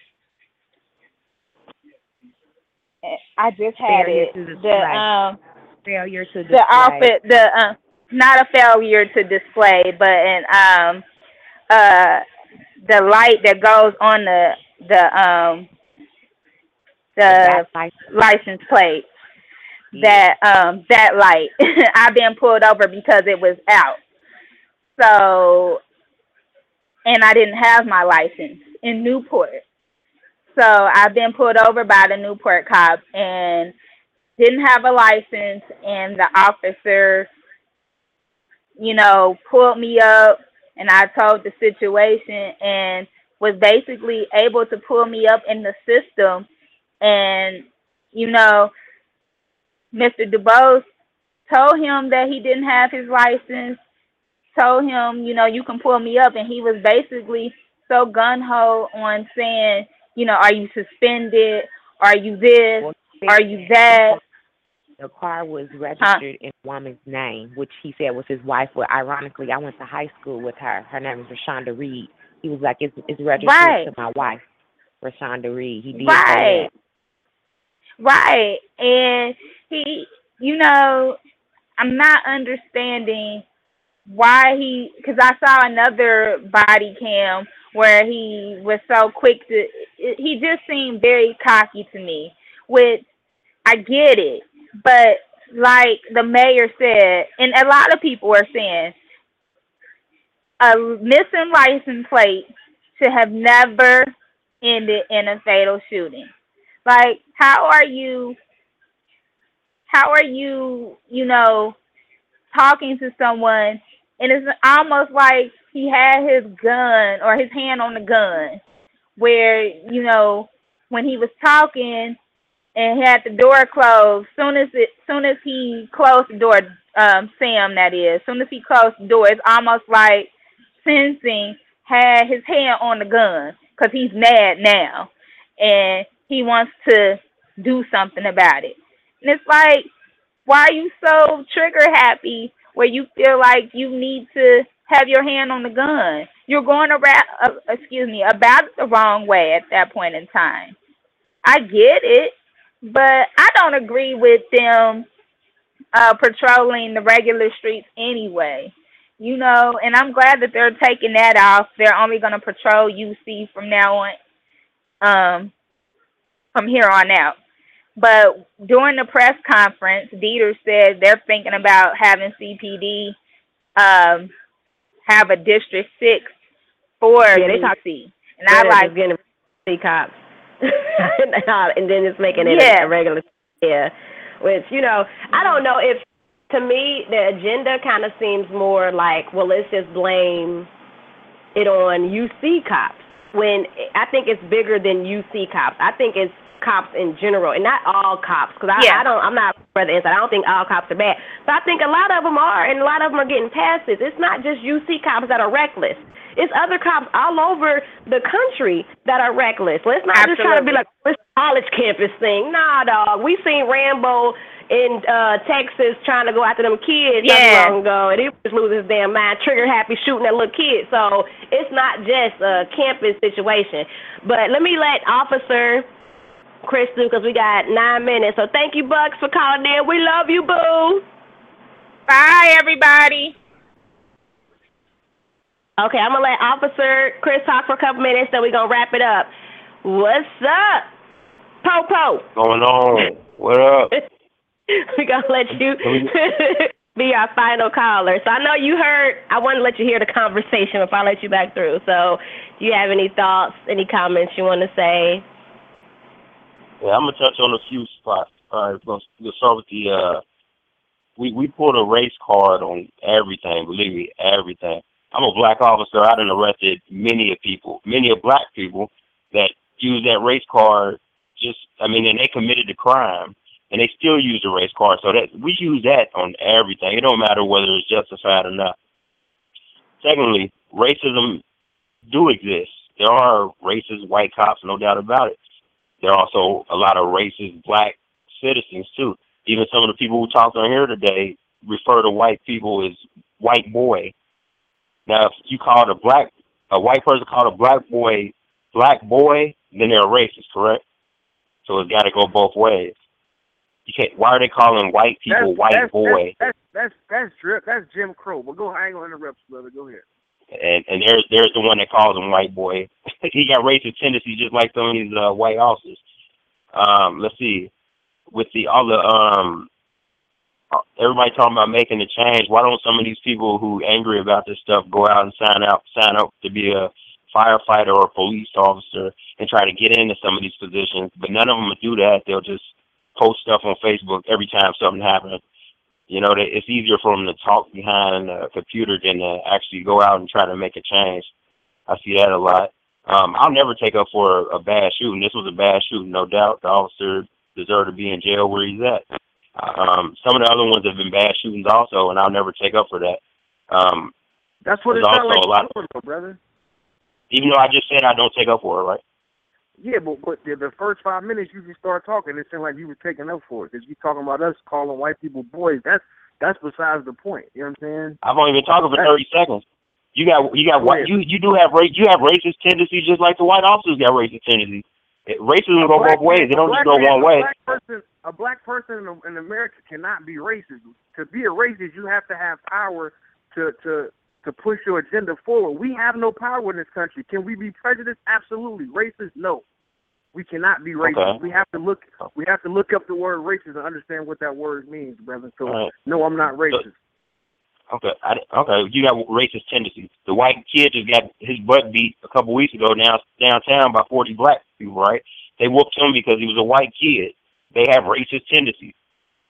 I just had Failure it. to the um Failure to display. the outfit the uh, not a failure to display but an um uh the light that goes on the the um the license plate that um that light. I've been pulled over because it was out. So and I didn't have my license in Newport. So I've been pulled over by the Newport cop and didn't have a license and the officer you know pulled me up and I told the situation and was basically able to pull me up in the system and you know Mr. DuBose told him that he didn't have his license told him you know you can pull me up and he was basically so gun ho on saying you know are you suspended are you this are you that The car was registered in a woman's name, which he said was his wife. But ironically, I went to high school with her. Her name is Rashonda Reed. He was like, "It's, it's registered Right. to my wife, Rashonda Reed." He did Right. say Right. And he, you know, I'm not understanding why he, because I saw another body cam where he was so quick to, he just seemed very cocky to me, which I get it. But like the mayor said, and a lot of people are saying, a missing license plate should have never ended in a fatal shooting. Like, how are you? How are you? You know, talking to someone, and it's almost like he had his gun or his hand on the gun, where you know when he was talking and he had the door closed. Soon as it, soon as he closed the door, um, Sam, that is, soon as he closed the door, it's almost like Tensing had his hand on the gun because he's mad now, and he wants to do something about it. And it's like, why are you so trigger happy where you feel like you need to have your hand on the gun? You're going around, uh, excuse me, about the wrong way at that point in time. I get it, but I don't agree with them uh, patrolling the regular streets anyway. You know, and I'm glad that they're taking that off. They're only going to patrol UC from now on, um, from here on out. But during the press conference, Deters said they're thinking about having CPD um, have a District Six for Yeah, they talk- and I like getting C cops, and then just making it Yeah. a, a regular. Yeah, which you know, I don't know if to me the agenda kind of seems more like, well, let's just blame it on UC cops when I think it's bigger than UC cops. I think it's cops in general, and not all cops, because I, Yeah. I don't, I'm not for the inside. I don't think all cops are bad, but I think a lot of them are, and a lot of them are getting past this. It's not just UC cops that are reckless. It's other cops all over the country that are reckless. Let's not just try to be Absolutely. like this college campus thing. Nah, dog. We seen Rambo in uh Texas trying to go after them kids Yeah. too long ago, and he was losing his damn mind, trigger happy, shooting that little kid. So it's not just a campus situation. But let me let Officer Chris do because we got nine minutes. So thank you, Bucks, for calling in. We love you, boo. Bye, everybody. Okay, I'm gonna let Officer Chris talk for a couple minutes, then we're gonna wrap it up. What's up? Popo. Going on? What up? we gonna let you be our final caller. So I know you heard. I want to let you hear the conversation before I let you back through. So, do you have any thoughts, any comments you want to say? Yeah, I'm gonna touch on a few spots. All right, we'll start with the. uh We we pulled a race card on everything. Believe me, everything. I'm a black officer. I done arrested many of people, many of black people that use that race card. Just, I mean, and they committed the crime, and they still use the race card. So that we use that on everything. It don't matter whether it's justified or not. Secondly, racism do exist. There are racist white cops, no doubt about it. There are also a lot of racist black citizens too. Even some of the people who talked on here today refer to white people as white boy. Now, if you call a black a white person called a black boy black boy, then they're a racist, correct? So it's got to go both ways. You can't. Why are they calling white people That's- white that's, boy? That's that's that's drip. That's Jim Crow. But go, I ain't gonna interrupt you, brother. Go ahead. And and there's there's the one that calls him white boy. he got racist tendencies just like some of these uh, white officers. Um, let's see, with the all the um, everybody talking about making a change. Why don't some of these people who angry about this stuff go out and sign out sign up to be a firefighter or a police officer and try to get into some of these positions? But none of them will do that. They'll just post stuff on Facebook every time something happens. You know, it's easier for them to talk behind a computer than to actually go out and try to make a change. I see that a lot. Um, I'll never take up for a, a bad shooting. This was a bad shooting, no doubt. The officer deserved to be in jail where he's at. Um, some of the other ones have been bad shootings also, and I'll never take up for that. Um, That's what it's also like a lot- though, brother. even though I just said I don't take up for it, right? Yeah, but but the, the first five minutes you just start talking, it seemed like you were taking up for it. Because you talking about us calling white people boys. That's that's besides the point. You know what I'm saying? I've only been talking for That's- thirty seconds. You got you got white you you do have race you have racist tendencies just like the white officers got racist tendencies. It- Racism go both ways. It don't just go one way. A black person, a black person in, in America cannot be racist. To be a racist, you have to have power to to to push your agenda forward. We have no power in this country. Can we be prejudiced? Absolutely. Racist? No. We cannot be racist. Okay. We have to look. We have to look up the word racist and understand what that word means, brother. So right. no, I'm not racist. Okay, I, okay, you got racist tendencies. The white kid just got his butt beat a couple weeks ago down downtown by forty black people, right? They whooped him because he was a white kid. They have racist tendencies.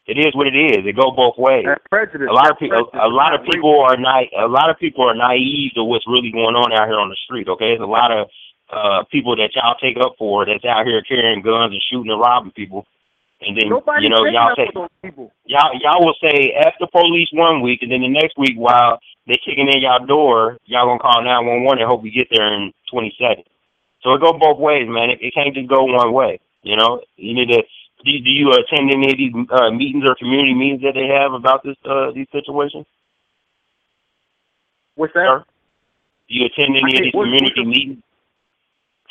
It is what it is. It go both ways. That's prejudice. A lot of people, prejudice. a lot of Not people are naive. A lot of people are naive to what's really going on out here on the street. Okay, there's a lot of uh people that y'all take up for that's out here carrying guns and shooting and robbing people, and then Nobody you know y'all say for those people. y'all y'all will say f the police one week, and then the next week while they kicking in y'all door, y'all gonna call nine one one and hope we get there in twenty seconds. So it go both ways, man. It, it can't just go one way. You know, you need to. Do, do you attend any of these uh, meetings or community meetings that they have about this uh, these situations? What's that? Sir? Do you attend any of these community meetings?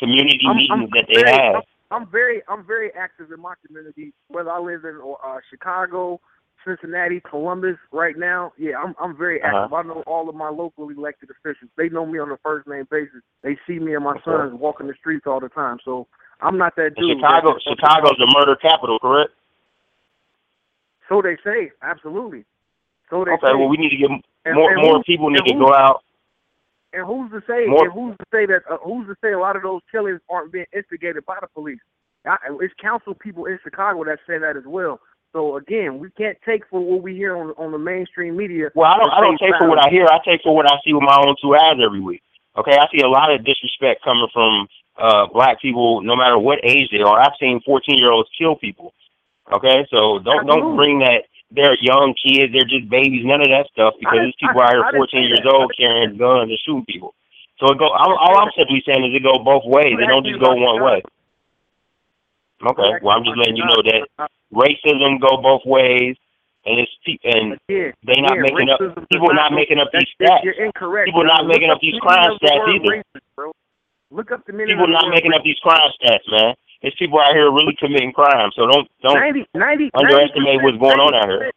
Community I'm- meetings I'm that they very, have. I'm, I'm very, I'm very active in my community. Whether I live in uh, Chicago, Cincinnati, Columbus, right now, yeah, I'm I'm very Uh-huh. active. I know all of my local elected officials. They know me on a first name basis. They see me and my Okay. sons walking the streets all the time. So I'm not that And dude. Chicago, that- Chicago's the murder capital, correct? So they say, absolutely. So they Okay, say. well we need to get more and more who- people need to go out. And who's to say? More- And who's to say that? Uh, who's to say a lot of those killings aren't being instigated by the police? I, it's council people in Chicago that say that as well. So again, we can't take for what we hear on on the mainstream media. Well, I don't. I don't take for what I hear. I take for what I see with my own two eyes every week. Okay, I see a lot of disrespect coming from uh black people, no matter what age they are. I've seen fourteen year olds kill people. Okay, so don't don't bring that they're young kids, they're just babies, none of that stuff because I these people I- out here didn't fourteen years that. old carrying guns and shooting people. So it go. All, all I'm simply saying is it go both ways. They don't just go one way. Okay, well I'm just letting you know that racism go both ways, and it's and they not making up. People not go- making up these stats. You're incorrect. People bro. not making up these crime meaning of the stats either. racist, bro. Look up the People not making up these crime stats, man. It's people out here really committing crime. So don't don't 90, 90, underestimate what's going on out here.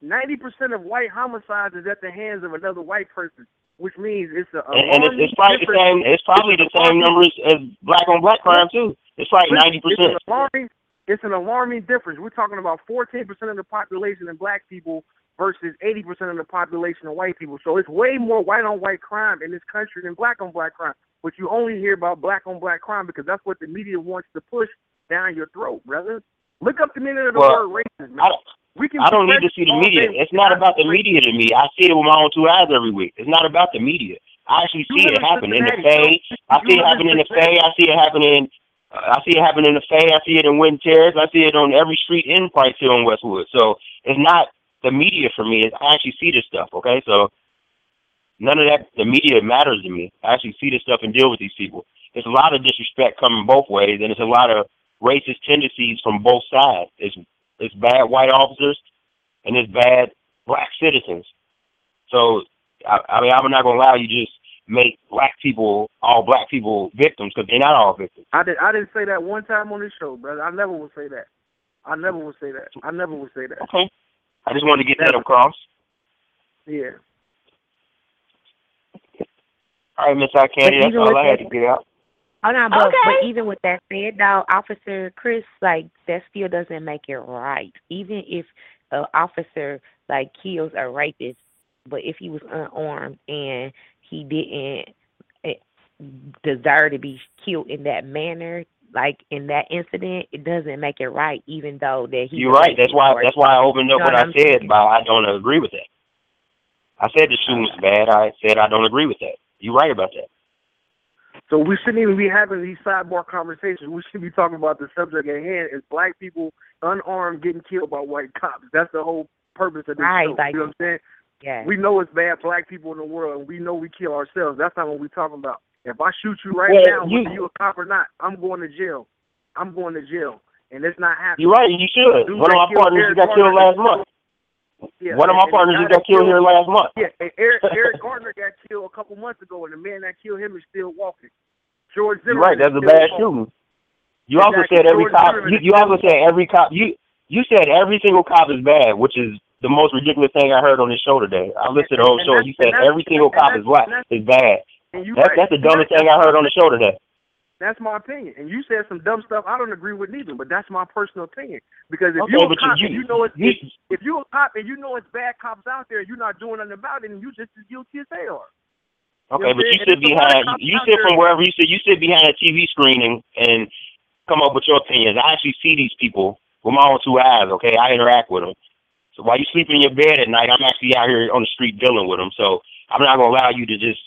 Ninety percent of white homicides is at the hands of another white person, which means it's a And, and it's, it's probably the same. It's probably the same numbers as black on black crime too. It's like ninety percent. It's an alarming difference. We're talking about 14% of the population in black people versus 80% of the population of white people. So it's way more white on white crime in this country than black on black crime. But you only hear about black on black crime because that's what the media wants to push down your throat, brother. Look up the meaning of the Well, word racist, man. I don't, we can I don't need to see the media. It's not about the media to me. I see it with my own two eyes every week. It's not about the media. I actually see it in happen in the Fay. I see it in happen in the. Fay. I see it happening. Uh, I see it happen in the Fay. I see it in Winton Terrace. I see it on every street in Price Hill and Westwood. So it's not the media for me. It's, I actually see this stuff. Okay, so none of that. The media matters to me. I actually see this stuff and deal with these people. There's a lot of disrespect coming both ways, and it's a lot of racist tendencies from both sides. It's it's bad white officers, and it's bad black citizens. So I, I mean, I'm not gonna allow you just make black people all black people victims because they're not all victims. I did. I didn't say that one time on this show, brother. I never would say that. I never would say that. I never would say that. Okay. I just wanted to get that across. Yeah. All right, Miss iCandi, But that's even all with I had that- to get out. Oh no, but Okay. but even with that said, though, Officer Chris, like that still doesn't make it right. Even if an officer like kills a rapist, but if he was unarmed and he didn't eh, desire to be killed in that manner, like in that incident, it doesn't make it right. Even though that he You're right. That's why. That's why I opened up You know what what I said. saying? But I don't agree with that. I said the shooting was bad. I said I don't agree with that. You're right about that. So we shouldn't even be having these sidebar conversations. We should be talking about the subject at hand: is black people unarmed getting killed by white cops. That's the whole purpose of this Right, show. like- you know what I'm saying? Yeah. We know it's bad black people in the world, and we know we kill ourselves. That's not what we're talking about. If I shoot you right Well, now, you- whether you a cop or not, I'm going to jail. I'm going to jail, and it's not happening. You're right. You should. Dude One of that my killed partners Eric got killed Garner- last month. Yeah, One of my partners just got killed here last month. Yeah, and Eric Eric Garner got killed a couple months ago, and the man that killed him is still walking. George Zimmerman right. That's a bad walking. shooting. You also said every George cop. Zimmerman You, you also said every cop. You you said every single cop is bad, which is the most ridiculous thing I heard on this show today. I listened to the whole show. You said every single cop is black is bad. That's right. that's the dumbest thing I heard on the show today. That's my opinion. And you said some dumb stuff I don't agree with neither, but that's my personal opinion. Because if Okay, you're a cop you- and you know it's you- if, you're a cop and you know it's bad cops out there you're not doing nothing about it, and you just as guilty as they are. Okay, You know but you sit And there's a lot of behind you sit from wherever you sit. You sit behind a TV screen and and come up with your opinions. I actually see these people with my own two eyes. Okay, I interact with them. So while you sleep in your bed at night, I'm actually out here on the street dealing with them. So I'm not gonna allow you to just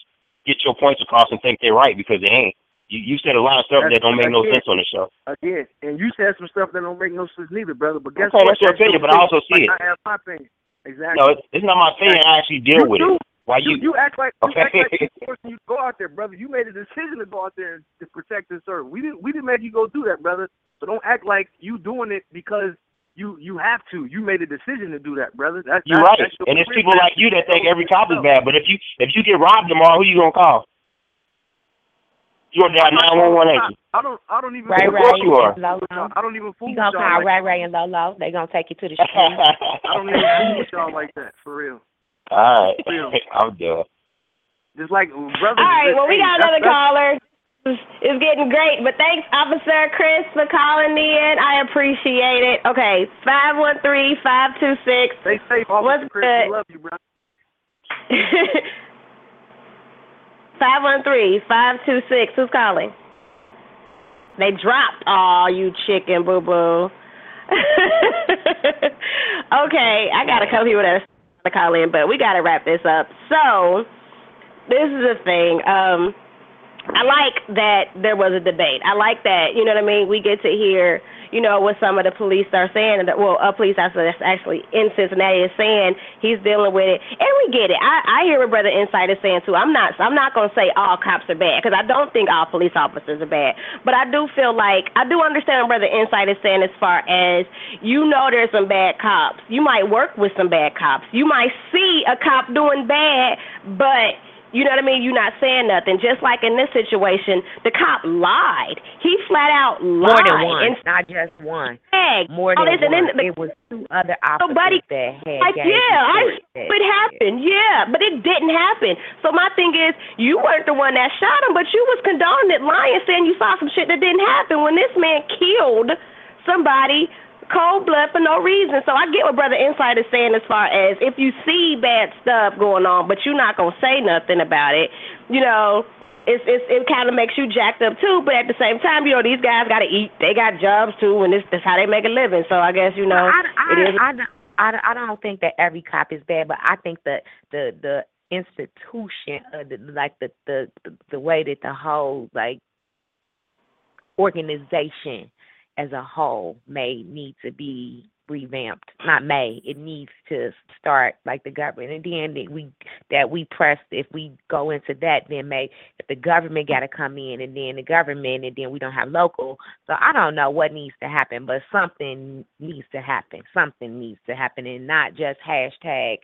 get your points across and think they're right because they ain't. You you said a lot of stuff That's- that don't make no sense on the show. Again, and you said some stuff that don't make no sense neither, brother. But guess Okay, what? that's your opinion, but I also see it. I have my opinion. Exactly. No, it's, it's not my opinion. I actually deal You with do. it. Why you, you? you act like you act Okay. like the person you go out there, brother. You made a decision to go out there and to protect and serve. We didn't we didn't make you go do that, brother. So don't act like you doing it because you you have to. You made a decision to do that, brother. That's You're that's, right, that's and it's people like you that think every cop is bad. But if you if you get robbed tomorrow, who you gonna call? You're down nine one one, ain't you? I don't I don't even Ray Ray course you are. and Lolo. I don't even fool You with gonna call like Ray Ray and Lolo? They gonna take you to the street. I don't even fool with y'all like that for real. All right, Real. I'm done. Just like brothers. All right, well, we got another caller. It's it's getting great, but thanks, Officer Chris, for calling me in. I appreciate it. Okay, five one three five two six. Stay safe, Officer What's Chris. good? We love you, bro. Five one three five two six. Who's calling? They dropped. Aw, you chicken boo boo. okay, I got a couple people that are to call in, but we got to wrap this up. So, this is the thing. Um, I like that there was a debate. I like that, you know what I mean? We get to hear, you know, what some of the police are saying. Well, a police officer that's actually in Cincinnati is saying he's dealing with it, and we get it. I, I hear what Brother Insight is saying too. I'm not. I'm not gonna say all cops are bad because I don't think all police officers are bad. But I do feel like I do understand what Brother Insight is saying as far as you know there's some bad cops. You might work with some bad cops. You might see a cop doing bad, but you know what I mean? You're not saying nothing. Just like in this situation, the cop lied. He flat out lied. More than one, And not just one. said, More oh, than this, and then one. the, it was two other officers Nobody- that had like, yeah, I that- it happened, yeah, but it didn't happen. So my thing is, you weren't the one that shot him, but you was condoning it, lying, saying you saw some shit that didn't happen when this man killed somebody cold blood for no reason. So I get what Brother Insight is saying as far as if you see bad stuff going on, but you're not gonna say nothing about it, you know. It's, it's it kind of makes you jacked up too, but at the same time, you know these guys got to eat. They got jobs too, and this is how they make a living. So I guess you know I, I, it is. I, don't- I, don't- I don't think that every cop is bad, but I think that the the institution, uh, the, like the the the way that the whole like organization as a whole may need to be revamped. Not may, it needs to start like the government, and then we that we press. If we go into that, then may if the government got to come in, and then the government, and then we don't have local. So I don't know what needs to happen, but something needs to happen. Something needs to happen, and not just hashtag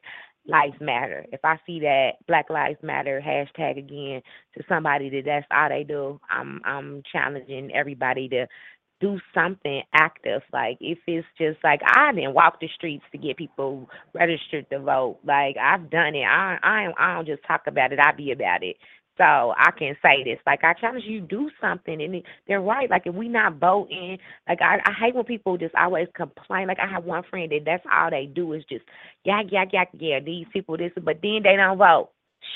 lives matter. If I see that Black Lives Matter hashtag again to somebody that that's all they do, I'm I'm challenging everybody to do something active. Like if it's just like I didn't walk the streets to get people registered to vote. Like I've done it. I I I don't just talk about it. I be about it. So I can say this. Like I challenge you do something, and they're right. Like if we not voting, like I I hate when people just always complain. Like I have one friend that that's all they do is just yak yak yak yeah these people this, but then they don't vote.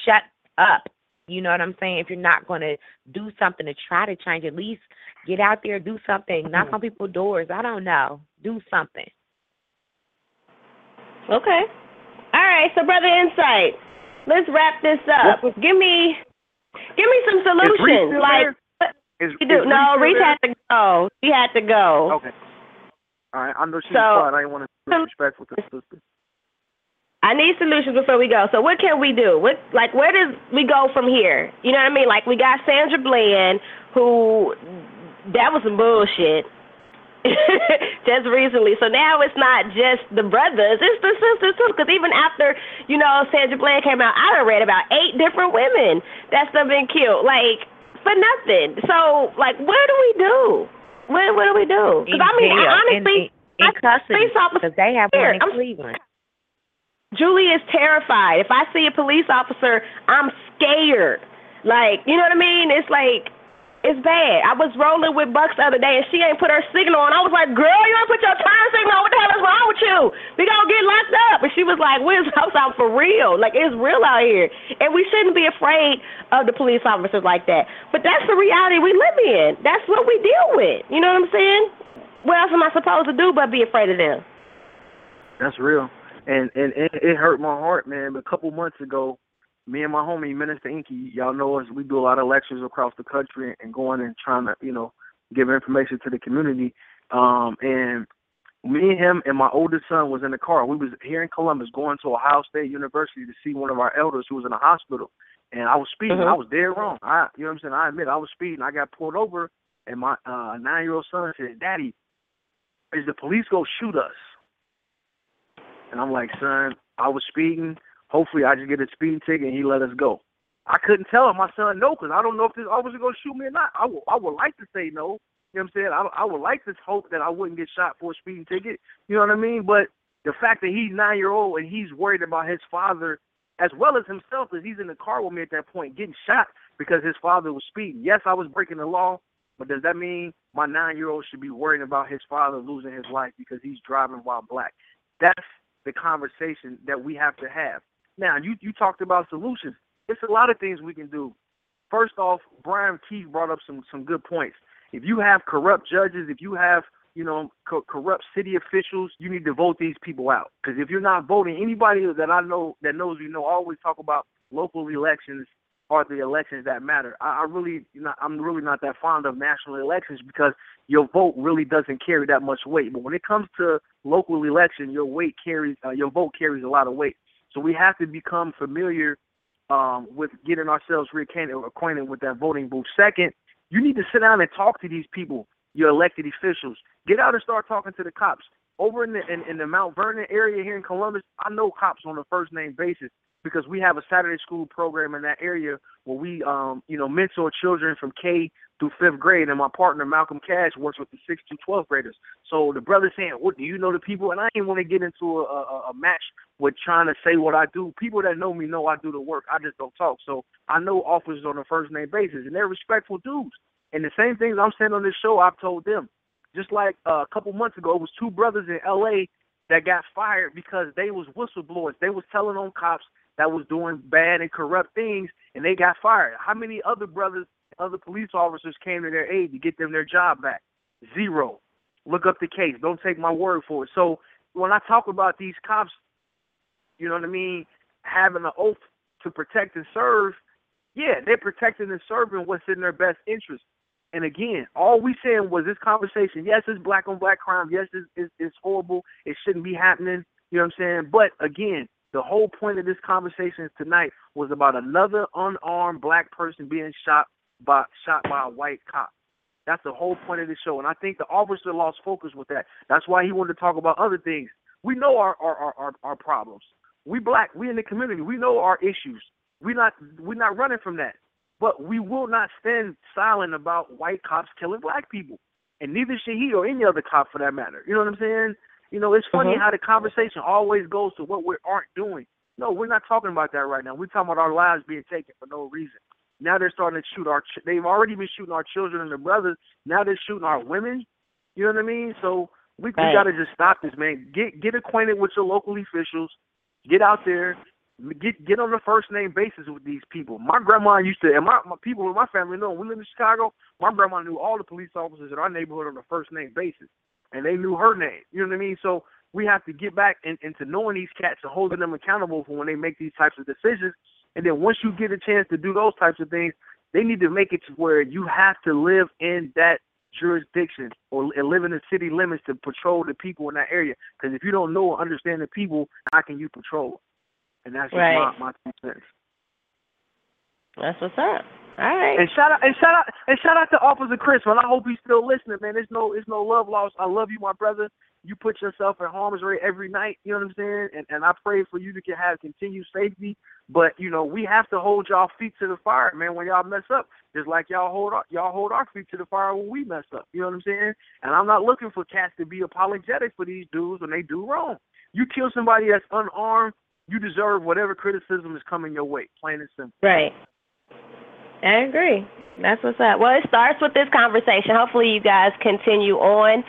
Shut up. You know what I'm saying? If you're not going to do something to try to change, at least get out there, do something, knock mm-hmm. on people's doors. I don't know, do something. Okay. All right, so brother Insight, let's wrap this up. Give me, give me some solutions. still Like, there? what Is, you do? is No, Reese Reese had to go. He had to go. Okay. All right. I know she's So- quiet. I didn't want to be disrespectful to the sister. I need solutions before we go. So what can we do? What like where does we go from here? You know what I mean? Like we got Sandra Bland, who that was some bullshit. just recently. So now it's not just the brothers, it's the sisters too. Because even after, you know, Sandra Bland came out, I done read about eight different women that's done been killed, like, for nothing. So, like, what do we do? What, what do we do? Because, I mean, I honestly, in, in, in I- custody, because they have one in I'm- Cleveland. Julie is terrified. If I see a police officer, I'm scared. Like, you know what I mean? It's like It's bad. I was rolling with Bucks the other day, and she ain't put her signal on. I was like, "Girl, you ain't put your turn signal on. What the hell is wrong with you? We gonna get locked up." And she was like, "Where's house out for real? Like it's real out here, and we shouldn't be afraid of the police officers like that. But that's the reality we live in. That's what we deal with. You know what I'm saying? What else am I supposed to do but be afraid of them? That's real. And and, and it hurt my heart, man. But A couple months ago, me and my homie Minister Inky, y'all know us. We do a lot of lectures across the country and going and trying to, you know, give information to the community. Um, and me and him and my oldest son was in the car. We was here in Columbus going to Ohio State University to see one of our elders who was in the hospital. And I was speeding. Mhm. I was dead wrong. I, you know what I'm saying? I admit I was speeding. I got pulled over, and my uh, nine-year-old son said, "Daddy, is the police gonna shoot us?" And I'm like, "Son, I was speeding. Hopefully, I just get a speeding ticket and he let us go." I couldn't tell him, my son, no, because I don't know if this officer gonna shoot me or not. I would, I would like to say no. You know what I'm saying? I, I would like to hope that I wouldn't get shot for a speeding ticket. You know what I mean? But the fact that he's nine year old and he's worried about his father as well as himself, as he's in the car with me at that point getting shot because his father was speeding. Yes, I was breaking the law, but does that mean my nine year old should be worrying about his father losing his life because he's driving while black? That's the conversation that we have to have. Now, you you talked about solutions. It's a lot of things we can do. First off, Brian Keith brought up some some good points. If you have corrupt judges, if you have you know co- corrupt city officials, you need to vote these people out. Because if you're not voting, anybody that I know that knows you know always talk about local elections are the elections that matter. I, I really not, I'm really not that fond of national elections because your vote really doesn't carry that much weight. But when it comes to local election, your weight carries uh, your vote carries a lot of weight. So we have to become familiar um, with getting ourselves reacquainted acquainted with that voting booth. Second, you need to sit down and talk to these people, your elected officials. Get out and start talking to the cops. Over in the in, in the Mount Vernon area here in Columbus, I know cops on a first name basis because we have a Saturday school program in that area where we um you know mentor children from K through fifth grade, and my partner Malcolm Cash works with the sixth to twelfth graders. So the brother saying, "What do you know the people?" And I didn't want to get into a, a, a match with trying to say what I do. People that know me know I do the work. I just don't talk. So I know officers on a first name basis, and they're respectful dudes. And the same things I'm saying on this show, I've told them. Just like uh, a couple months ago, it was two brothers in L.A. that got fired because they was whistleblowers. They was telling on cops that was doing bad and corrupt things, and they got fired. How many other brothers, other police officers came to their aid to get them their job back? Zero. Look up the case. Don't take my word for it. So when I talk about these cops, you know what I mean, having an oath to protect and serve, yeah, they're protecting and serving what's in their best interest. And again, all we saying was this conversation. Yes, it's black on black crime. Yes, it's, it's, it's horrible. It shouldn't be happening. You know what I'm saying? But again, the whole point of this conversation tonight was about another unarmed black person being shot by shot by a white cop. That's the whole point of the show. And I think the officer lost focus with that. That's why he wanted to talk about other things. We know our our, our, our, our problems. We black, we in the community, we know our issues. We not we're not running from that. But we will not stand silent about white cops killing black people. And neither should he or any other cop for that matter. You know what I'm saying? You know, it's funny Mhm. how the conversation always goes to what we aren't doing. No, we're not talking about that right now. We're talking about our lives being taken for no reason. Now they're starting to shoot our. Ch- they've already been shooting our children and their brothers. Now they're shooting our women. You know what I mean? So we we got to just stop this, man. Get get acquainted with your local officials. Get out there. Get get on a first name basis with these people. My grandma used to, and my, my people in my family know. We live in Chicago. My grandma knew all the police officers in our neighborhood on a first name basis, and they knew her name. You know what I mean? So we have to get back in, into knowing these cats and holding them accountable for when they make these types of decisions. And then once you get a chance to do those types of things, they need to make it to where you have to live in that jurisdiction or live in the city limits to patrol the people in that area. Because if you don't know or understand the people, how can you patrol? And that's just Right. my, my two cents. That's what's up. All right. And shout out and shout out and shout out to Officer Chris, man. I hope he's still listening, man. There's no there's no love lost. I love you, my brother. You put yourself in harm's way every night, you know what I'm saying? And and I pray for you to can have continued safety. But, you know, we have to hold y'all feet to the fire, man, when y'all mess up. Just like y'all hold our, y'all hold our feet to the fire when we mess up. You know what I'm saying? And I'm not looking for cats to be apologetic for these dudes when they do wrong. You kill somebody that's unarmed, you deserve whatever criticism is coming your way. Plain and simple. Right. I agree. That's what's up. Well, it starts with this conversation. Hopefully, you guys continue on.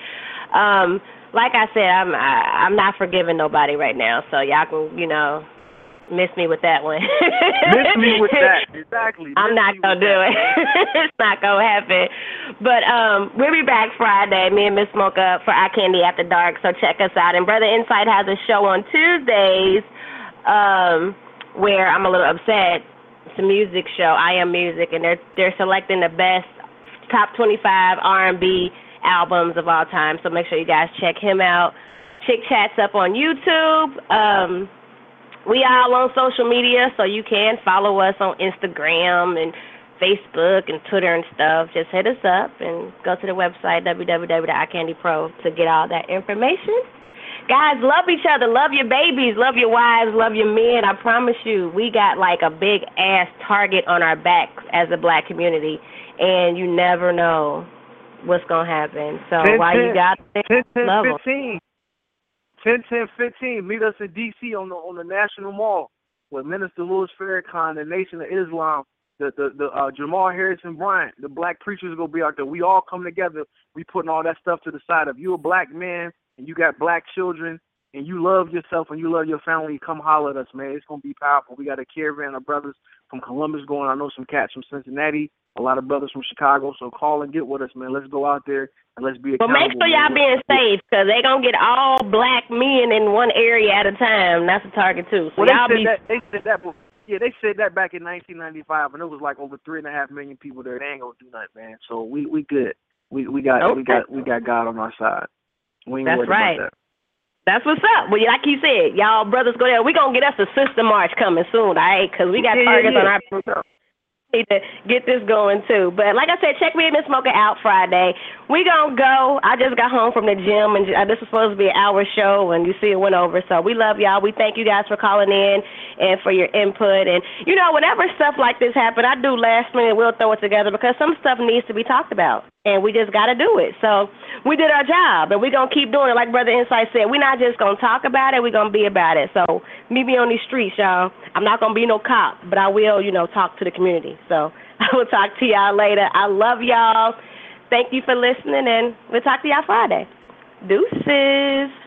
Um, like I said, I'm I, I'm not forgiving nobody right now, so y'all can you know miss me with that one. Miss me with that. Exactly. I'm Miss not gonna do that. it. it's not gonna happen. But um, we'll be back Friday. Me and Miss Mocha for iCandi After Dark. So check us out. And Brother Insight has a show on Tuesdays, um, where I'm a little upset. Music show. I am music, and they're they're selecting the best top 25 R&B albums of all time. So make sure you guys check him out. Chick Chats up on YouTube. Um, we are all on social media, so you can follow us on Instagram and Facebook and Twitter and stuff. Just hit us up and go to the website www.iCandiPro to get all that information. Guys, love each other. Love your babies. Love your wives. Love your men. I promise you, we got like a big ass target on our backs as a black community, and you never know what's gonna happen. So 10, while you got there, 10, 10, love 'em. 15. 10, 10, 15. Meet us in D.C. on the on the National Mall with Minister Louis Farrakhan, the Nation of Islam, the the, the uh, Jamal Harrison Bryant, the black preachers gonna be out there. We all come together. We putting all that stuff to the side. If you a black man and you got black children and you love yourself and you love your family, come holler at us, man. It's gonna be powerful. We got a caravan of brothers from Columbus going. I know some cats from Cincinnati, a lot of brothers from Chicago. So call and get with us, man. Let's go out there and let's be But make sure y'all man. being safe, cause they gonna get all black men in one area at a time. That's a target too. So Well, they y'all said be that they said that. bef- Yeah, they said that back in 1995, and it was like over three and a half million people there. They ain't gonna do nothing, man. So we we good. We we got we got we got God on our side. We ain't That's right. about that. That's what's up. Well, like you said, y'all brothers go there. We gonna get us a sister march coming soon, all right? Cause we got Yeah, yeah, targets on yeah. our need to get this going too. But like I said, check me and Miss Mocha out Friday. We gonna go. I just got home from the gym, and uh, this was supposed to be an hour show, and you see it went over. So we love y'all. We thank you guys for calling in and for your input. And you know, whenever stuff like this happen, I do last minute. We'll throw it together because some stuff needs to be talked about, and we just got to do it. So we did our job, and we're gonna keep doing it. Like Brother Insight said, we're not just gonna talk about it. We're gonna be about it. So meet me on these streets, y'all. I'm not gonna be no cop, but I will, you know, talk to the community. So I will talk to y'all later. I love y'all. Thank you for listening, and we'll talk to y'all Friday. Deuces.